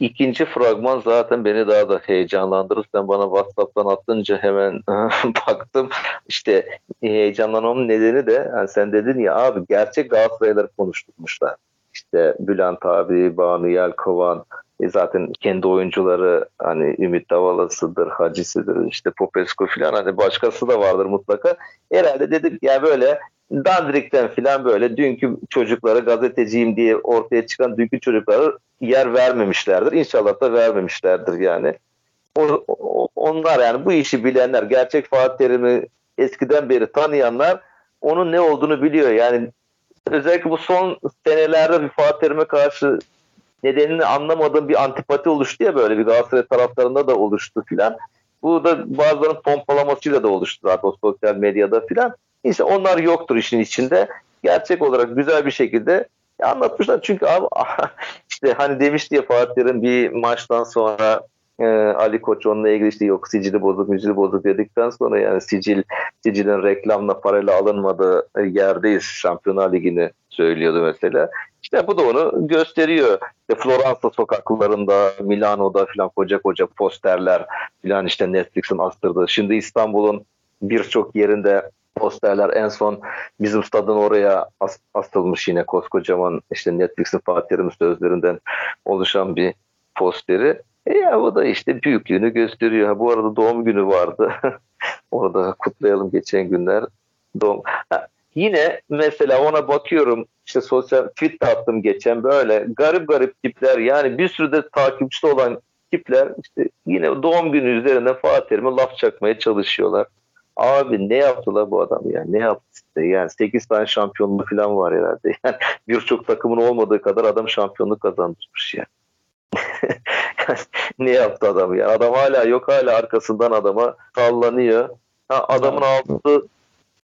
İkinci fragman zaten beni daha da heyecanlandırır. Sen bana WhatsApp'tan attınca hemen (laughs) baktım. İşte heyecanlanmamın nedeni de yani sen dedin ya abi gerçek Galatasarayları konuşturmuşlar. İşte Bülent abi, Banu Yelkovan, e zaten kendi oyuncuları hani Ümit Davala'sıdır, Hacı'sıdır, işte Popescu falan hani başkası da vardır mutlaka. Herhalde dedik ya böyle Dandrik'ten falan böyle dünkü çocuklara gazeteciyim diye ortaya çıkan dünkü çocuklara yer vermemişlerdir. İnşallah da vermemişlerdir yani. O, onlar yani bu işi bilenler, gerçek Fatih Terim'i eskiden beri tanıyanlar onun ne olduğunu biliyor. Yani özellikle bu son senelerde bir Fatih Terim'e karşı nedenini anlamadığım bir antipati oluştu ya böyle bir Galatasaray taraftarında da oluştu filan. Bu da bazılarının pompalamasıyla da oluştu zaten sosyal medyada filan. İşte onlar yoktur işin içinde. Gerçek olarak güzel bir şekilde anlatmışlar. Çünkü abi (laughs) işte hani demişti ya Fatih'in bir maçtan sonra e, Ali Koç onunla ilgili işte yok sicili bozuk, mücili bozuk dedikten sonra yani sicil, sicilin reklamla parayla alınmadığı yerdeyiz Şampiyonlar Ligi'ni söylüyordu mesela. İşte bu da onu gösteriyor. İşte Floransa sokaklarında, Milano'da falan koca koca posterler falan işte Netflix'in astırdığı. Şimdi İstanbul'un birçok yerinde posterler en son bizim stadın oraya as- asılmış yine koskocaman işte Netflix'in Fatih sözlerinden oluşan bir posteri. E ya bu da işte büyüklüğünü gösteriyor. Bu arada doğum günü vardı. (laughs) Orada kutlayalım geçen günler. Doğum. Ha, yine mesela ona bakıyorum işte sosyal tweet attım geçen böyle garip garip tipler yani bir sürü de takipçisi olan tipler işte yine doğum günü üzerine Fatih laf çakmaya çalışıyorlar. Abi ne yaptılar bu adam ya? Ne yaptı işte? Yani 8 tane şampiyonluğu falan var herhalde. (laughs) Yani birçok takımın olmadığı kadar adam şampiyonluk kazanmış ya. (laughs) ne yaptı adam ya? Adam hala yok hala arkasından adama sallanıyor. Ha, adamın aldığı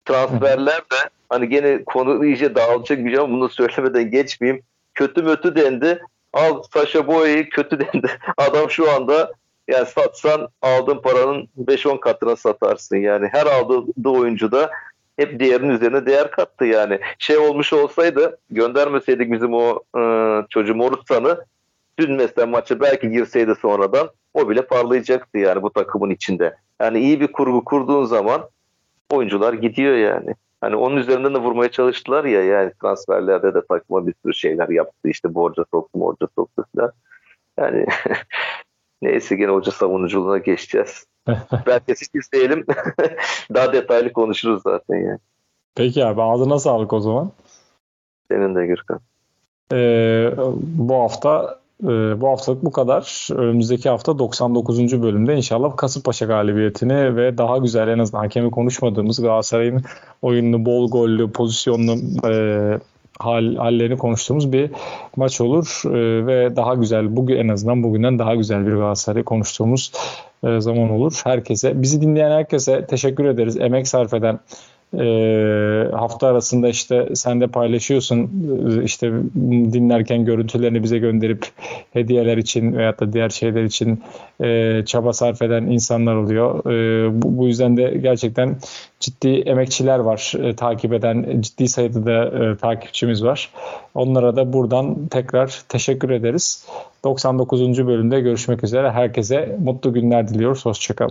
transferler de hani gene konu iyice dağılacak bir şey bunu söylemeden geçmeyeyim. Kötü mötü dendi. Al Saşa Boya'yı kötü dendi. (laughs) Adam şu anda yani satsan aldığın paranın 5-10 katına satarsın yani. Her aldığı oyuncu da hep diğerinin üzerine değer kattı yani. Şey olmuş olsaydı göndermeseydik bizim o e, çocuğu Morutan'ı dün mesela maça belki girseydi sonradan o bile parlayacaktı yani bu takımın içinde. Yani iyi bir kurgu kurduğun zaman oyuncular gidiyor yani. Hani onun üzerinden de vurmaya çalıştılar ya yani transferlerde de takıma bir sürü şeyler yaptı işte borca soktu borca soktu falan. Yani (laughs) Neyse gene hoca savunuculuğuna geçeceğiz. (laughs) Belki izleyelim. (laughs) Daha detaylı konuşuruz zaten yani. Peki abi ağzına sağlık o zaman. Senin de Gürkan. Ee, bu hafta e, bu haftalık bu kadar. Önümüzdeki hafta 99. bölümde inşallah Kasımpaşa galibiyetini ve daha güzel en azından hakemi konuşmadığımız Galatasaray'ın oyununu bol gollü, pozisyonlu e, hal, hallerini konuştuğumuz bir maç olur e, ve daha güzel bugün en azından bugünden daha güzel bir Galatasaray konuştuğumuz e, zaman olur. Herkese, bizi dinleyen herkese teşekkür ederiz. Emek sarf eden, e, hafta arasında işte sen de paylaşıyorsun işte dinlerken görüntülerini bize gönderip hediyeler için veyahut da diğer şeyler için e, çaba sarf eden insanlar oluyor. E, bu, bu yüzden de gerçekten ciddi emekçiler var e, takip eden ciddi sayıda da e, takipçimiz var. Onlara da buradan tekrar teşekkür ederiz. 99. bölümde görüşmek üzere. Herkese mutlu günler diliyoruz. Hoşçakalın.